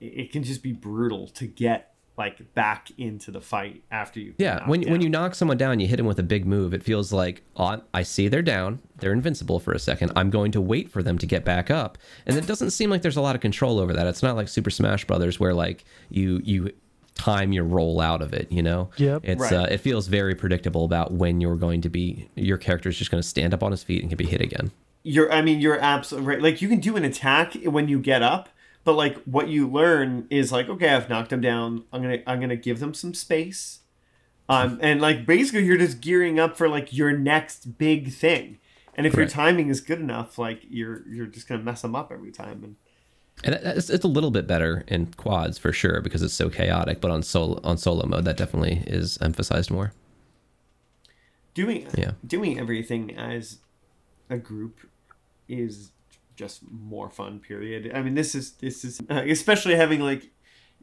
it, it can just be brutal to get like back into the fight after you. Yeah, when when you knock someone down, you hit them with a big move. It feels like oh, I see they're down, they're invincible for a second. I'm going to wait for them to get back up, and it doesn't seem like there's a lot of control over that. It's not like Super Smash Brothers where like you you time your roll out of it. You know, Yep. It's Right. uh, it feels very predictable about when you're going to be your character's just going to stand up on his feet and can be hit again. you're I mean you're absolutely right. Like you can do an attack when you get up, but like what you learn is like okay, I've knocked them down. I'm gonna I'm gonna give them some space, um, and like basically you're just gearing up for like your next big thing. And if Correct. your timing is good enough, like you're you're just gonna mess them up every time. And And it's, it's a little bit better in quads for sure because it's so chaotic. But on solo on solo mode, that definitely is emphasized more. doing Yeah. doing everything as a group is just more fun. Period. I mean, this is this is especially having like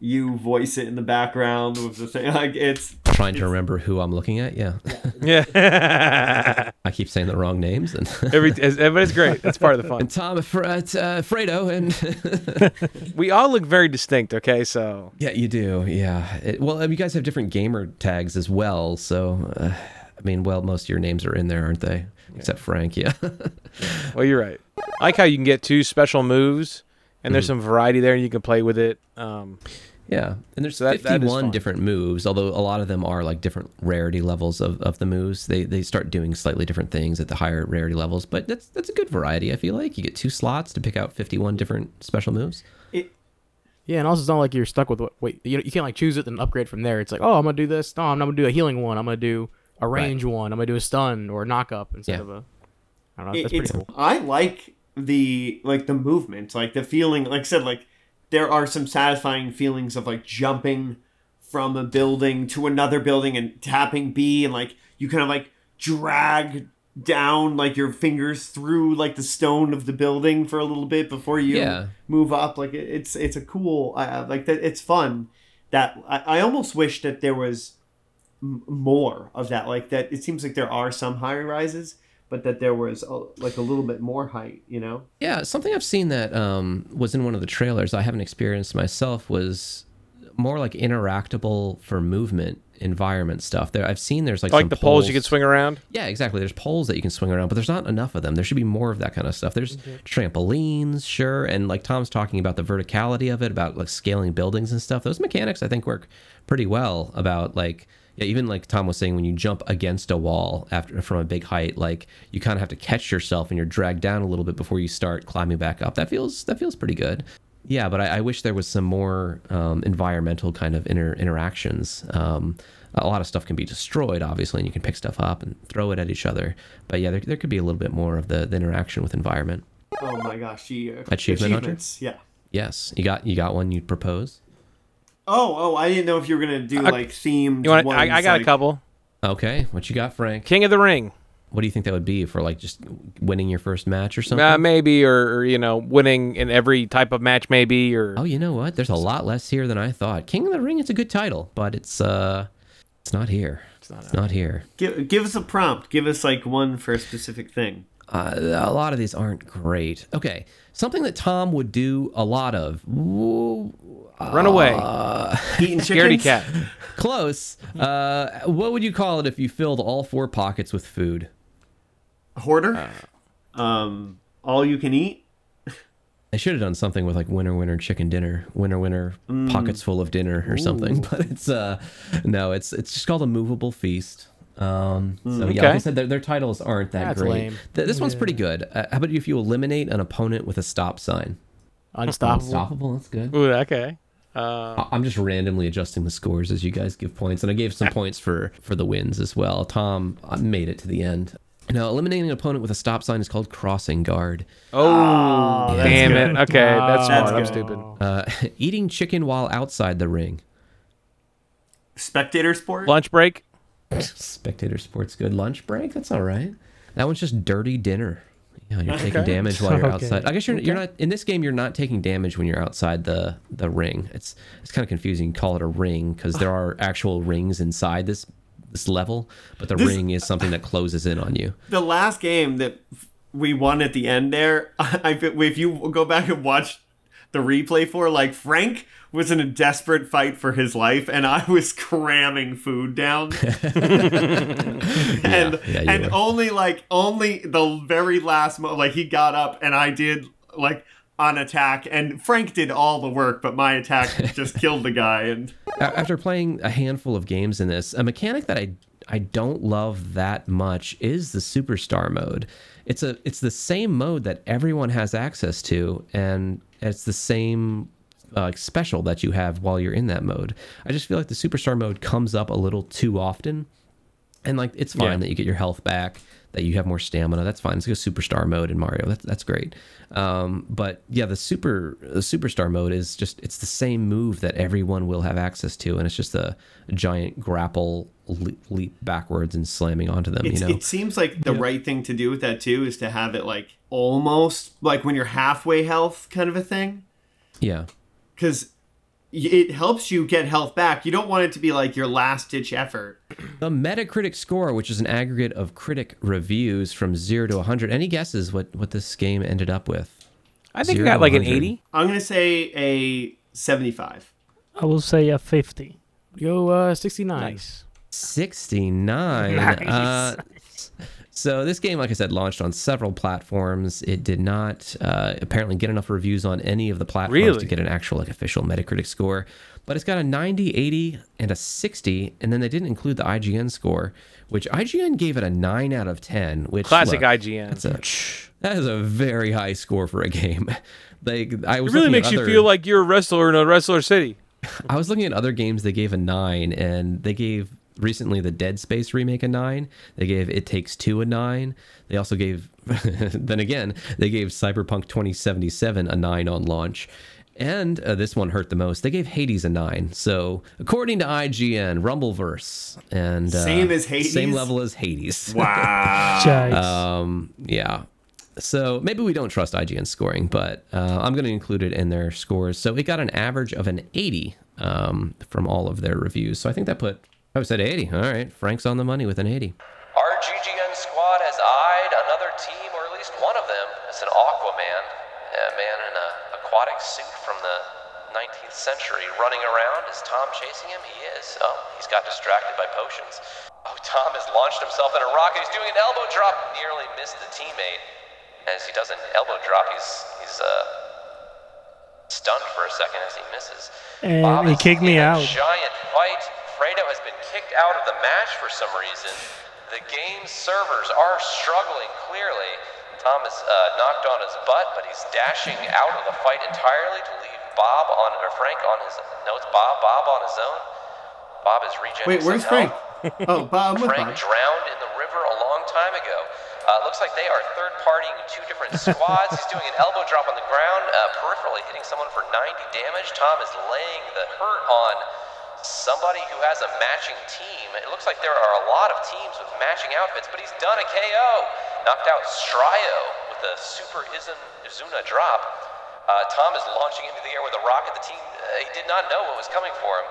you voice it in the background with the thing. Like it's Trying to remember who I'm looking at. Yeah. Yeah. I keep saying the wrong names and Every, but it's great. That's part of the fun. and Tom Fr- uh, uh, Fredo and We all look very distinct. Okay, so yeah, you do. Yeah. It, well, you guys have different gamer tags as well. So, uh, I mean, well, most of your names are in there, aren't they? Except Frank. Yeah. well, you're right. I like how you can get two special moves, and there's some variety there, and you can play with it. Um, yeah. And there's So that- that is 51 fun. different moves, although a lot of them are like different rarity levels of, of the moves. They they start doing slightly different things at the higher rarity levels, but that's that's a good variety. I feel like you get two slots to pick out 51 different special moves. it, Yeah, and also it's not like you're stuck with what. Wait, you, you can't like choose it and upgrade from there. It's like, oh, I'm gonna do this. No, I'm not gonna do a healing one. I'm gonna do a Right. range one. I'm gonna do a stun or a knock up instead Yeah. of a. I don't know. it- That's pretty it's cool. I like the like the movement, like the feeling. Like I said, like there are some satisfying feelings of like jumping from a building to another building and tapping B, and like you kind of like drag down like your fingers through like the stone of the building for a little bit before you Yeah. move up. Like it's it's a cool uh, like that. It's fun. That I, I almost wish that there was m- more of that. Like that. It seems like there are some high rises, but that there was a, like a little bit more height. You know. Yeah, something I've seen that um, was in one of the trailers. I haven't experienced myself. Was more like interactable for movement environment stuff. There, I've seen there's like like some the poles you can swing around. Yeah, exactly. There's poles that you can swing around, but there's not enough of them. There should be more of that kind of stuff. There's trampolines, sure, and like Tom's talking about the verticality of it, about like scaling buildings and stuff. Those mechanics I think work pretty well. About like yeah, even like Tom was saying, when you jump against a wall after from a big height, like you kind of have to catch yourself and you're dragged down a little bit before you start climbing back up. That feels that feels pretty good. Yeah, but I, I wish there was some more um, environmental kind of inter- interactions. Um, a lot of stuff can be destroyed, obviously, and you can pick stuff up and throw it at each other. But yeah, there, there could be a little bit more of the, the interaction with environment. Oh my gosh, the uh, Achievement Hunter? Yeah. Yes, you got you got one you propose. Oh, oh, I didn't know if you were gonna do I- like themed. You want? ones, I, I got like- a couple. Okay, what you got, Frank? King of the Ring. What do you think that would be for like just winning your first match or something? Uh, maybe, or, or you know, winning in every type of match, maybe, or oh, you know what? There's a lot less here than I thought. King of the Ring, it's a good title, but it's uh, it's not here. It's not, not here. Give, give us a prompt. Give us like one for a specific thing. Uh, a lot of these aren't great. Okay, something that Tom would do a lot of. Woo- run away, Eating scaredy chickens. cat. Close. Uh, what would you call it if you filled all four pockets with food? Hoarder. um, all you can eat. They should have done something with like winner winner chicken dinner, winner winner pockets full of dinner or something. But it's uh, no, it's it's just called a movable feast. Um, so yeah, like I said, their, their titles aren't that That's great. Th- this one's pretty good. Uh, how about if you eliminate an opponent with a stop sign? Unstoppable. Unstoppable. That's good. Ooh, okay. Uh, I- I'm just randomly adjusting the scores as you guys give points, and I gave some points for for the wins as well. Tom made it to the end. Now, eliminating an opponent with a stop sign is called crossing guard. oh, that's damn good. it. Okay, that's That's smart. I'm stupid. Uh, eating chicken while outside the ring. Spectator sport. Lunch break. Spectator sports good lunch break. That's all right. That one's just dirty dinner. Yeah, you're taking Okay. damage while you're Okay. outside. I guess you're you're not in this game. You're not taking damage when you're outside the the ring. It's it's kind of confusing. You call it a ring because there are actual rings inside this this level, but the This- ring is something that closes in on you. the last game that we won at the end there, I, if you go back and watch the replay for, like Frank was in a desperate fight for his life, and I was cramming food down, and yeah, you and were. only like only the very last mo like he got up, and I did like on attack, and Frank did all the work, but my attack just killed the guy, and After playing a handful of games in this, a mechanic that I I don't love that much is the superstar mode. It's a it's the same mode that everyone has access to, and it's the same uh, special that you have while you're in that mode. I just feel like the superstar mode comes up a little too often, and like it's fine Yeah. that you get your health back, that you have more stamina. That's fine. It's like a superstar mode in Mario. That's that's great. Um, but yeah, the super the superstar mode is just it's the same move that everyone will have access to, and it's just a, giant grapple leap, leap backwards and slamming onto them. It's, you know, It seems like the right thing to do with that too is to have it like almost like when you're halfway health kind of a thing. yeah. Because it helps you get health back. You don't want it to be like your last ditch effort. The Metacritic score, which is an aggregate of critic reviews from zero to 100. Any guesses what what this game ended up with? I think Zero I got to like an 80. I'm going to say a 75. I will say a 50. Yo, uh, 69. Nice. 69. Uh, so this game, like I said, launched on several platforms. It did not uh, apparently get enough reviews on any of the platforms Really? to get an actual like official Metacritic score. But it's got a 90, 80, and a 60, and then they didn't include the IGN score, which IGN gave it a 9 out of 10. Which Classic look, IGN. That's a that is a very high score for a game. They, I It was really looking at makes you feel like you're a wrestler in a wrestler city. I was looking at other games they gave a nine, and they gave recently the Dead Space remake a nine. They gave It Takes Two a nine. They also gave, then again, they gave Cyberpunk 2077 a nine on launch. And uh, this one hurt the most. They gave Hades a nine. So according to IGN, Rumbleverse, and uh, Same as Hades? same level as Hades. Wow. Um, yeah. So maybe we don't trust IGN scoring, but uh, I'm going to include it in their scores. So it got an average of an 80 um, from all of their reviews. So I think that put, I would say 80. All right. Frank's on the money with an 80. Our GGN squad has eyed another team, or at least one of them. It's an Aquaman, a man in an aquatic suit from the 19th century, running around. Is Tom chasing him? He is. Oh, he's got distracted by potions. Oh, Tom has launched himself in a rocket. He's doing an elbow drop. Nearly missed the teammate. As he does an elbow drop, he's he's uh, stunned for a second as he misses. And Bob he kicked me out. Giant fight. Fredo has been kicked out of the match for some reason. The game's servers are struggling clearly. Tom is uh, knocked on his butt, but he's dashing out of the fight entirely to leave Bob on or Frank on his. No, it's Bob. Bob on his own. Bob is regenerating. Wait, where's Frank? Oh, Bob, Frank Bob. drowned in the river a long time ago. Uh, looks like they are third partying two different squads. He's doing an elbow drop on the ground, uh, peripherally hitting someone for 90 damage. Tom is laying the hurt on somebody who has a matching team. It looks like there are a lot of teams with matching outfits, but he's done a KO. Knocked out Strio with a super Izun, Izuna drop. Uh, Tom is launching into the air with a rocket. The team, uh, he did not know what was coming for him.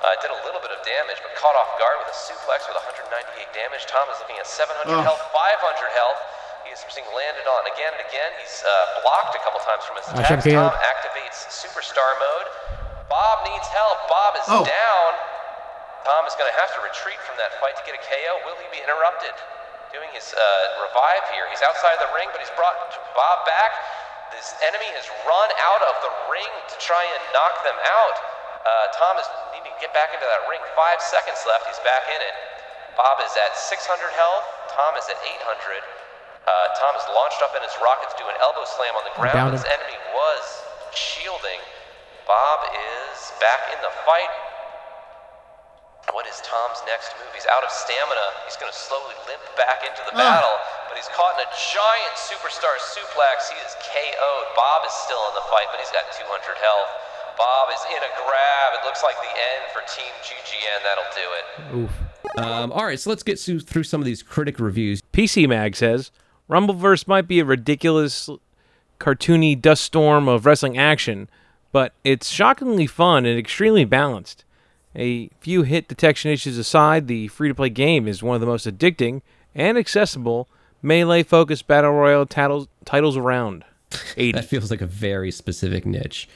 Uh, did a little bit of damage, but caught off guard with a suplex with 198 damage. Tom is looking at 700 Ugh. health, 500 health. He is being landed on again and again. He's uh, blocked a couple times from his attacks. Tom activates superstar mode. Bob needs help. Bob is Oh. down. Tom is going to have to retreat from that fight to get a KO. Will he be interrupted? Doing his uh, revive here. He's outside the ring, but he's brought Bob back. This enemy has run out of the ring to try and knock them out. Uh, Tom is needing to get back into that ring. Five seconds left. He's back in it. Bob is at 600 health. Tom is at 800. Uh, Tom is launched up in his rocket to do an elbow slam on the ground. downed His enemy was shielding. Bob is back in the fight. What is Tom's next move? He's out of stamina. He's going to slowly limp back into the battle, but he's caught in a giant superstar suplex. He is KO'd. Bob is still in the fight, but he's got 200 health. Bob is in a grab. It looks like the end for Team GGN. That'll do it. Oof. Um, all right. So let's get through through some of these critic reviews. PC Mag says Rumbleverse might be a ridiculous, cartoony dust storm of wrestling action, but it's shockingly fun and extremely balanced. A few hit detection issues aside, the free to play game is one of the most addicting and accessible melee focused battle royale titles, titles around. 80. That feels like a very specific niche.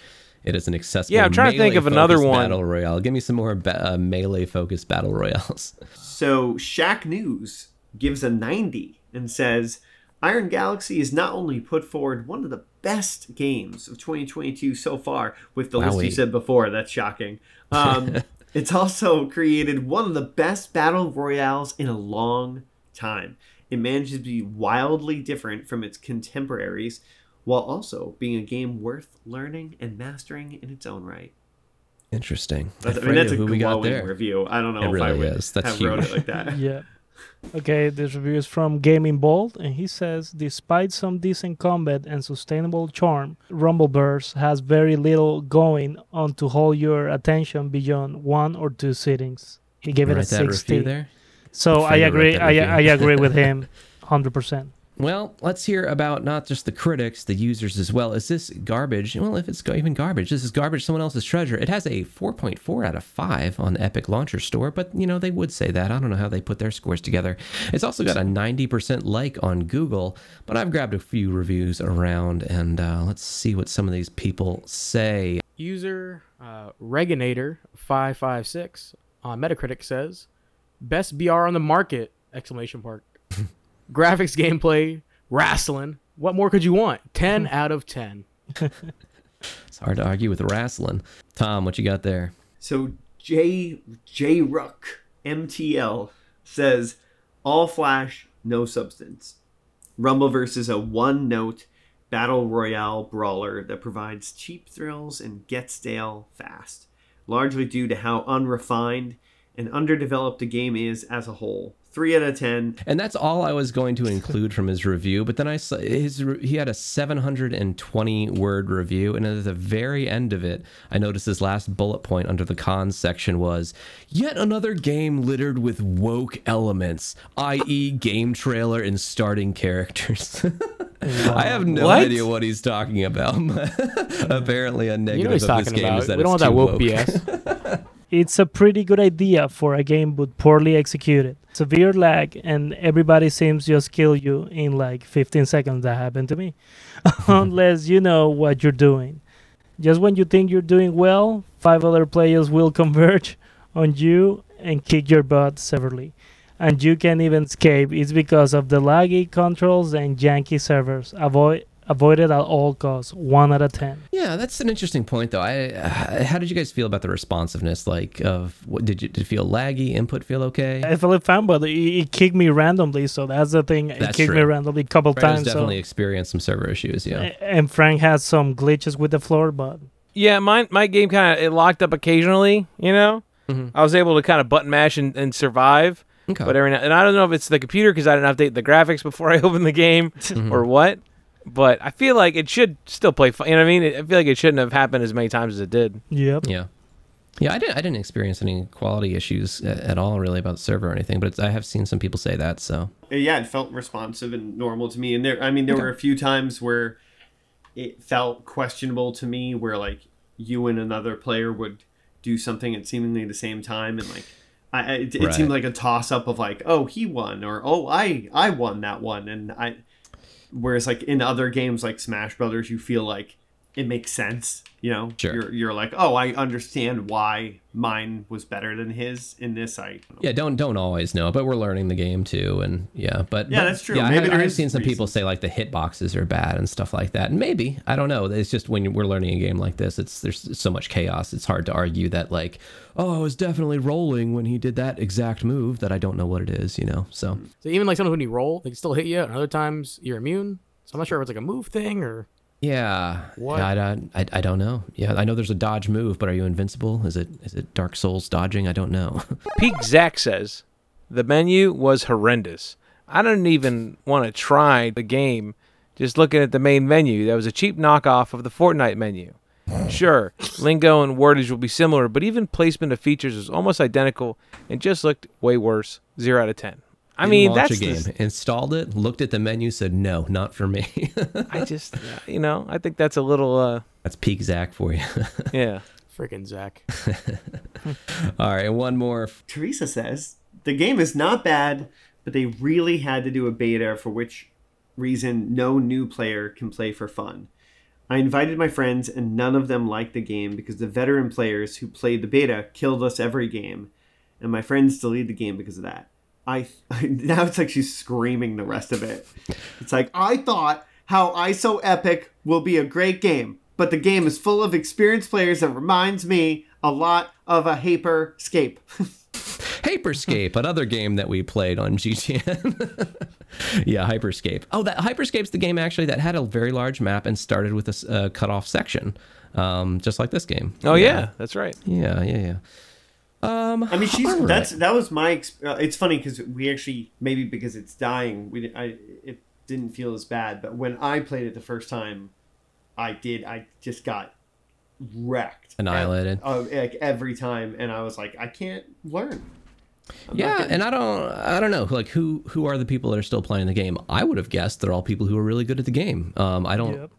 It is an accessible. Yeah, I'm trying to think of another one. Battle royale. Give me some more ba- uh, melee focused battle royales. So Shacknews gives a 90 and says Iron Galaxy is not only put forward one of the best games of 2022 so far with the list you said before. That's shocking. Um, it's also created one of the best battle royales in a long time. It manages to be wildly different from its contemporaries while also being a game worth learning and mastering in its own right. Interesting. That's, I mean, that's a who we got glowing there? review. I don't know It if really I would is. That's have wrote it like that. Yeah. Okay, this review is from GamingBolt, and he says, despite some decent combat and sustainable charm, Rumbleverse has very little going on to hold your attention beyond one or two sittings. He gave it a that 60. there. So I agree. I. I agree with him, hundred percent. Well, let's hear about not just the critics, the users as well. Is this garbage? Well, if it's even garbage, this is garbage, someone else's treasure. It has a 4.4 out of 5 on the Epic Launcher Store, but you know, they would say that. I don't know how they put their scores together. It's also got a 90% like on Google, but I've grabbed a few reviews around and uh, let's see what some of these people say. User uh, Reginator556 on Metacritic says, "Best BR on the market!" Exclamation mark. Graphics, gameplay, wrestling. What more could you want? Ten hmm. out of ten. It's hard to argue with wrestling. Tom, what you got there? So J J Rook MTL says all flash, no substance. Rumbleverse is a one-note battle royale brawler that provides cheap thrills and gets stale fast, largely due to how unrefined and underdeveloped the game is as a whole. Three out of ten. And that's all I was going to include from his review. But then I saw his he had a 720 word review, and at the very end of it, I noticed his last bullet point under the cons section was yet another game littered with woke elements, i.e., game trailer and starting characters. I have no What? idea what he's talking about. Apparently, a negative You know of this game about. is that We don't it's want that too woke BS. It's a pretty good idea for a game but poorly executed. Severe lag and everybody seems just kill you in like 15 seconds. That happened to me. Unless you know what you're doing. Just when you think you're doing well, five other players will converge on you and kick your butt severely. And you can't even escape. It's because of the laggy controls and janky servers. Avoid avoid it at all costs. One out of ten. Yeah, that's an interesting point, though. I, uh, how did you guys feel about the responsiveness? Like, of what did you did it feel laggy? Input feel okay? I felt fine, but it, it kicked me randomly. So that's the thing. It That's kicked me randomly a couple Fredo's times. definitely So. experienced some server issues. Yeah, And Frank has some glitches with the floor, but Yeah, mine my game kind of it locked up occasionally. You know, Mhm. I was able to kind of button mash and, and survive. okay. But every now and I don't know if it's the computer because I didn't update the graphics before I opened the game Mhm. or what. But I feel like it should still play. Fun. You know what I mean? I feel like it shouldn't have happened as many times as it did. yep. yeah, yeah. I didn't I didn't experience any quality issues a- at all really about the server or anything, but it's, I have seen some people say that. So uh, yeah, it felt responsive and normal to me. And there, I mean, there were a few times where it felt questionable to me, where like you and another player would do something at seemingly the same time, and like I, I- it, it seemed like a toss up of like, oh, he won, or oh, I I won that one, and I. Whereas like in other games like Smash Brothers, you feel like it makes sense. You know, Sure. you're you're like, oh, I understand why mine was better than his. In this, I yeah, don't don't always know, but we're learning the game too, and yeah, but Yeah, but- that's true. Yeah, Maybe I, have, I have seen some people say like the hitboxes are bad and stuff like that, and maybe I don't know. It's just when we're learning a game like this, it's there's so much chaos. It's hard to argue that like, oh, I was definitely rolling when he did that exact move that I don't know what it is, you know. So So even like sometimes when you roll, they can still hit you, and other times you're immune. So I'm not sure if it's like a move thing or yeah, What? I, don't- I, I don't know. Yeah, I know there's a dodge move, but are you invincible? Is it is it Dark Souls dodging? I don't know. Peak Zach says the menu was horrendous. I didn't even want to try the game. Just looking at the main menu, that was a cheap knockoff of the Fortnite menu. Sure, lingo and wordage will be similar, but even placement of features was almost identical and just looked way worse. Zero out of ten. I mean, launch that's a game. the- Installed it, looked at the menu, said no, not for me. I just, you know, I think that's a little, uh, That's peak Zach for you. yeah. Freaking Zach. All right, one more. Teresa says the game is not bad, but they really had to do a beta for which reason no new player can play for fun. I invited my friends and none of them liked the game because the veteran players who played the beta killed us every game, and my friends deleted the game because of that. I now it's like she's screaming the rest of it. It's like I thought how ISO Epic will be a great game, but the game is full of experienced players that reminds me a lot of a Hyperscape. Hyperscape, another game that we played on GGN. yeah, Hyperscape. Oh, that Hyperscape's the game actually that had a very large map and started with a uh, cut-off section, um, just like this game. Oh, yeah, that's right. yeah, yeah, yeah. Um, I mean, she's all right. that's that was my. ex- Uh, it's funny because we actually maybe because it's dying, we di- I it didn't feel as bad. But when I played it the first time, I did. I just got wrecked, Annihilated. Uh, like every time, and I was like, I can't learn. I'm Yeah, getting- and I don't, I don't know, like who who are the people that are still playing the game? I would have guessed they're all people who are really good at the game. Um, I don't, Yep.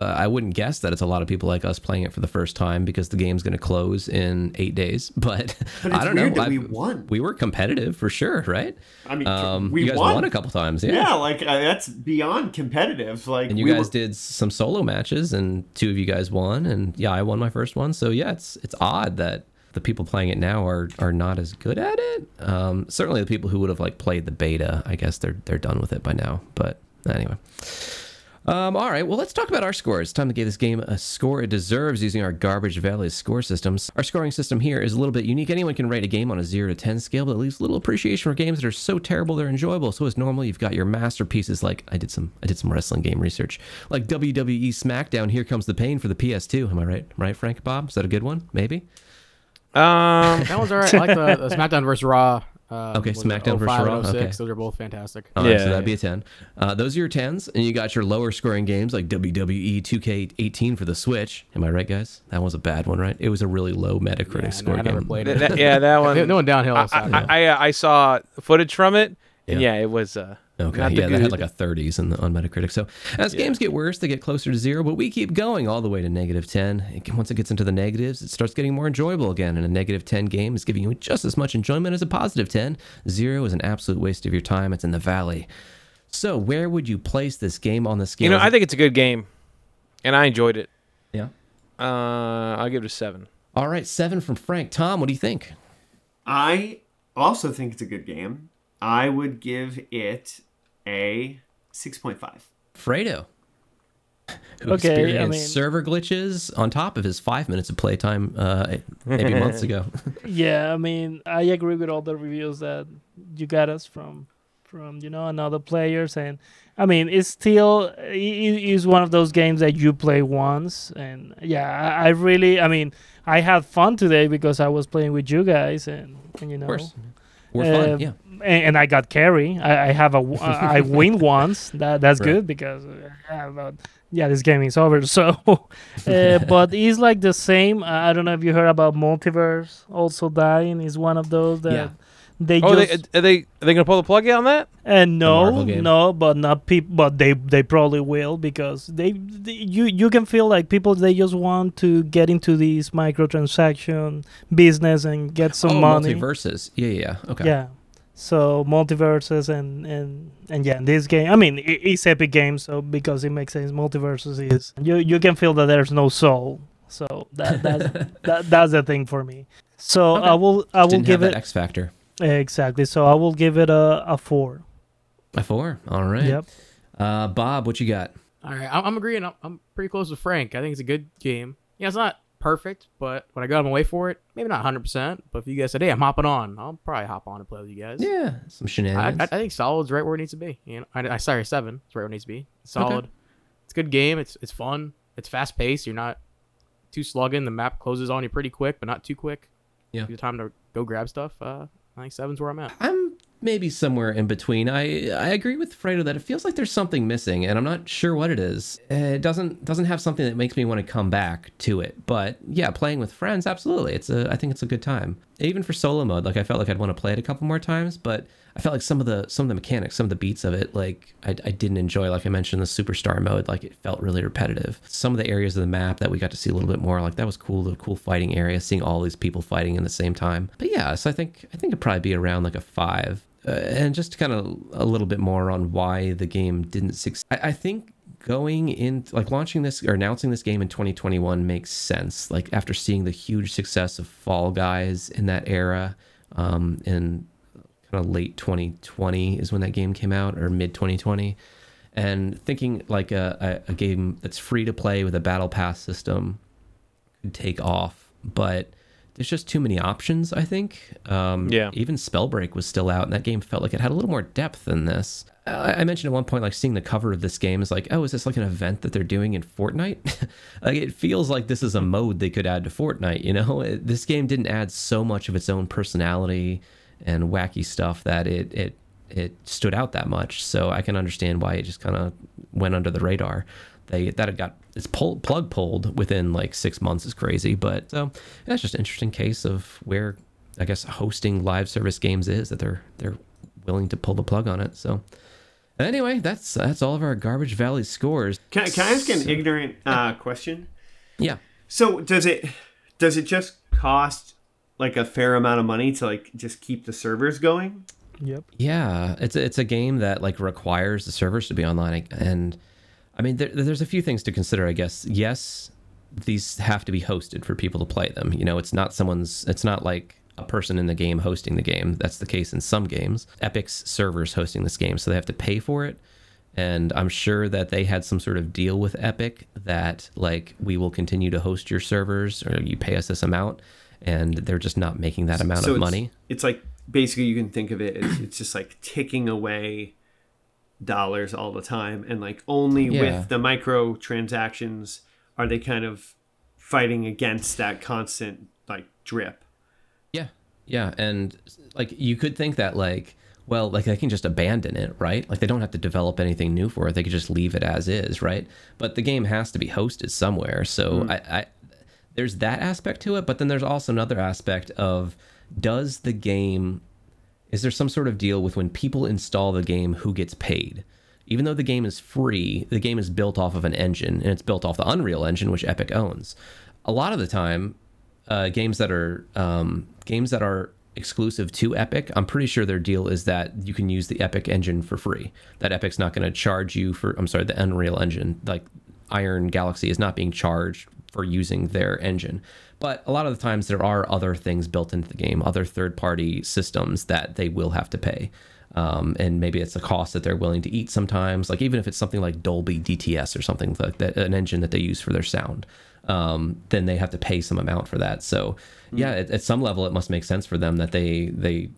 Uh, I wouldn't guess that it's a lot of people like us playing it for the first time because the game's going to close in eight days. But, But I don't know. we won. We were competitive for sure, right? I mean, Um, we you guys won. won. a couple times, yeah. yeah, like uh, that's beyond competitive. Like And you we guys were, did some solo matches, and two of you guys won, and yeah, I won my first one. So yeah, it's it's odd that the people playing it now are are not as good at it. Um, certainly, the people who would have like played the beta, I guess they're they're done with it by now. But anyway. Um, all right, well, let's talk about our scores. Time to give this game a score it deserves using our Garbage Valley score systems. Our scoring system here is a little bit unique. Anyone can rate a game on a 0 to 10 scale, but it leaves little appreciation for games that are so terrible they're enjoyable. So as normal, you've got your masterpieces like I did some I did some wrestling game research. Like WWE SmackDown Here Comes the Pain for the PS2. Am I right? Right, Frank Bob? Is that a good one? Maybe? Um, That one's alright. I like the, the SmackDown versus Raw. Um, Okay, was it SmackDown versus 05 and Raw, 06, okay. Those are both fantastic. All right, Yeah, so that'd yeah. be a 10. Uh, those are your 10s, and you got your lower scoring games like WWE 2K18 for the Switch. Am I right, guys? That was a bad one, right? It was a really low Metacritic Yeah, no, score I never played it. that- yeah, that one. No, no one downhill. I. I, I, uh, I saw footage from it, and Yeah. yeah, it was. Uh, Okay, not the yeah, that had like a 30s in the, on Metacritic. So as games get worse, they get closer to zero, but we keep going all the way to negative 10. It- once it gets into the negatives, it starts getting more enjoyable again. And a negative 10 game is giving you just as much enjoyment as a positive 10. Zero is an absolute waste of your time. It's in the valley. So where would you place this game on the scale? You know, I think it's a good game, and I enjoyed it. yeah. Uh, I'll give it a seven. All right, seven from Frank. Tom, what do you think? I also think it's a good game. I would give it a six point five. Fredo. Who Okay, I experienced mean- server glitches on top of his five minutes of playtime uh, maybe months ago. Yeah, I mean, I agree with all the reviews that you got us from from you know another players, and I mean, it's still it is one of those games that you play once, and yeah, I, I really, I mean, I had fun today because I was playing with you guys, and, and you know, Of course. We're Uh, fun, yeah. And, and I got carry. I, I have a w- I win once. That that's Right. good because uh, yeah, but yeah, this game is over. So, uh, but it's like the same. I I don't know if you heard about Multiverse also dying. Is one of those that Yeah. they Oh, just they, are they are they gonna pull the plug on that? and Marvel no, no, but not people. But they they probably will because they, they you you can feel like people they just want to get into this microtransaction business and get some oh, money. MultiVersus. Yeah, yeah, yeah. Okay. Yeah. So MultiVersus and and and yeah, this game. I mean, it's Epic Games, so because it makes sense. MultiVersus is you you can feel that there's no soul. So that that's that, that's the thing for me. So Okay. I will I will Didn't give have it that X factor. exactly. So I will give it a a four. A four. All right. Yep. Uh, Bob, what you got? All right, I'm, I'm agreeing. I'm, I'm pretty close with Frank. I think it's a good game. Yeah, it's not perfect, but when I got my way for it, maybe not 100%. But if you guys said, "Hey, I'm hopping on," I'll probably hop on and play with you guys. Yeah, some I, shenanigans. I, I think solid's right where it needs to be. You know, I, I sorry, seven. It's right where it needs to be. Solid. It's a good game. It's it's fun. It's fast paced. You're not too slugging. The map closes on you pretty quick, but not too quick. Yeah. You time to go grab stuff. Uh, I think seven's where I'm at. I'm maybe somewhere in between. I I agree with Fredo that it feels like there's something missing, and I'm not sure what it is. Uh, It doesn't doesn't have something that makes me want to come back to it. But yeah, playing with friends, absolutely. It's a I think it's a good time. Even for solo mode, like I felt like I'd want to play it a couple more times, but I felt like some of the some of the mechanics, some of the beats of it, like I, I didn't enjoy. Like I mentioned, the superstar mode, like it felt really repetitive. Some of the areas of the map that we got to see a little bit more, like that was cool. The cool fighting area, seeing all these people fighting in the same time. But yeah, so I think I think it'd probably be around like a five. Uh, and just kind of a little bit more on why the game didn't succeed. I, I think going in like launching this or announcing this game in 2021 makes sense like after seeing the huge success of fall guys in that era um in kind of late 2020 is when that game came out or mid 2020 and thinking like a, a, a game that's free to play with a battle pass system could take off but there's just too many options i think um Yeah. even spellbreak was still out and that game felt like it had a little more depth than this I I mentioned at one point, like seeing the cover of this game is like, oh, is this like an event that they're doing in Fortnite? like it feels like this is a mode they could add to Fortnite. You know, It- this game didn't add so much of its own personality and wacky stuff that it it it stood out that much. So I can understand why it just kind of went under the radar. They that it got its pull, plug pulled within like six months is crazy. But so that's just an interesting case of where I guess hosting live service games is that they're they're willing to pull the plug on it. So anyway, that's that's all of our garbage valley scores. Can, can I ask an ignorant uh, question? Yeah. So does it does it just cost like a fair amount of money to like just keep the servers going? Yep. Yeah, it's a, it's a game that like requires the servers to be online, and I mean there, there's a few things to consider. I guess yes, these have to be hosted for people to play them. You know, it's not someone's. It's not like a person in the game hosting the game. That's the case in some games. Epic's servers hosting this game, so they have to pay for it. And I'm sure that they had some sort of deal with Epic that like we will continue to host your servers, or you pay us this amount, and they're just not making that amount So of it's- money. It's like basically you can think of it as it's just like ticking away dollars all the time and like only Yeah. with the micro transactions are they kind of fighting against that constant like drip. Yeah. Yeah. And like you could think that like, well, like they can just abandon it, right? Like they don't have to develop anything new for it. They could just leave it as is, right? But the game has to be hosted somewhere. So hmm. I, I there's that aspect to it, but then there's also another aspect of does the game is there some sort of deal with when people install the game who gets paid? Even though the game is free, the game is built off of an engine and it's built off the Unreal Engine, which Epic owns. A lot of the time, uh, games that are um, games that are exclusive to Epic, I'm pretty sure their deal is that you can use the Epic engine for free. That Epic's not going to charge you for. I'm sorry, the Unreal Engine, like Iron Galaxy, is not being charged for using their engine. But a lot of the times there are other things built into the game, other third-party systems that they will have to pay. Um, and maybe it's a cost that they're willing to eat sometimes. Like even if it's something like Dolby DTS or something like that, an engine that they use for their sound, um, then they have to pay some amount for that. So yeah, at, at some level, it must make sense for them that they they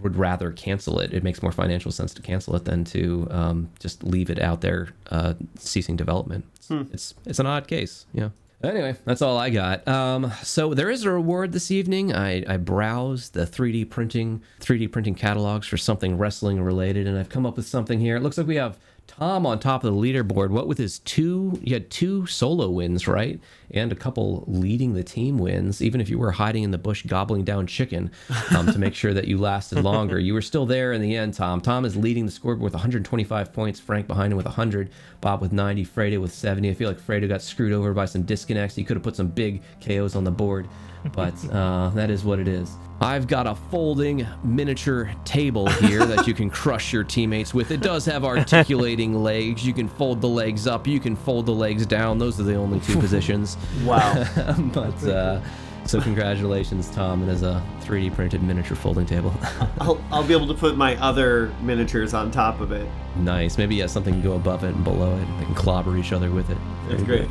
would rather cancel it. It makes more financial sense to cancel it than to um, just leave it out there uh, ceasing development. It's, it's it's an odd case. Yeah. Anyway, that's all I got. Um, so there is a reward this evening. I, I browsed the 3D printing 3D printing catalogs for something wrestling related, and I've come up with something here. It looks like we have Tom on top of the leaderboard. What with his two, you had two solo wins, right, and a couple leading the team wins. Even if you were hiding in the bush gobbling down chicken um, to make sure that you lasted longer, you were still there in the end. Tom. Tom is leading the scoreboard with 125 points. Frank behind him with 100. Bob with 90. Fredo with 70. I feel like Fredo got screwed over by some disconnects. He could have put some big KOs on the board, but uh, that is what it is. I've got a folding miniature table here that you can crush your teammates with. It does have articulating legs. You can fold the legs up, you can fold the legs down. Those are the only two positions. Wow. but uh, so congratulations, Tom, and as a 3D printed miniature folding table. I'll, I'll be able to put my other miniatures on top of it. nice. Maybe yeah, something can go above it and below it. They can clobber each other with it. That's Very great.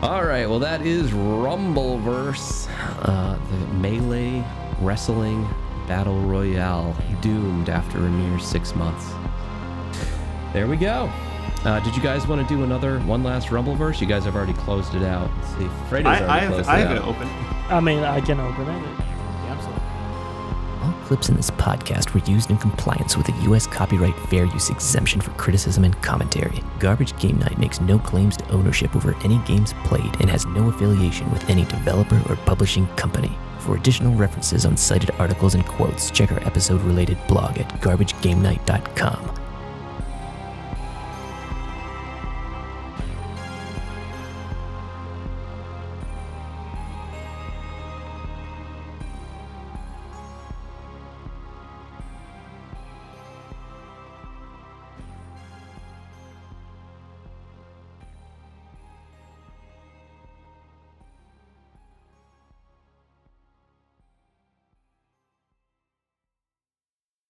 Good. All right, well, that is Rumbleverse, uh, the melee wrestling battle royale, doomed after a mere six months. There we go. Uh, did you guys want to do another one last Rumbleverse? You guys have already closed it out. Let's see. Fredo's I, already I have, closed I it have it open. I mean, I can open it. All clips in this podcast were used in compliance with the U.S. Copyright Fair Use exemption for criticism and commentary. Garbage Game Night makes no claims to ownership over any games played and has no affiliation with any developer or publishing company. For additional references on cited articles and quotes, check our episode related blog at garbagegamenight.com.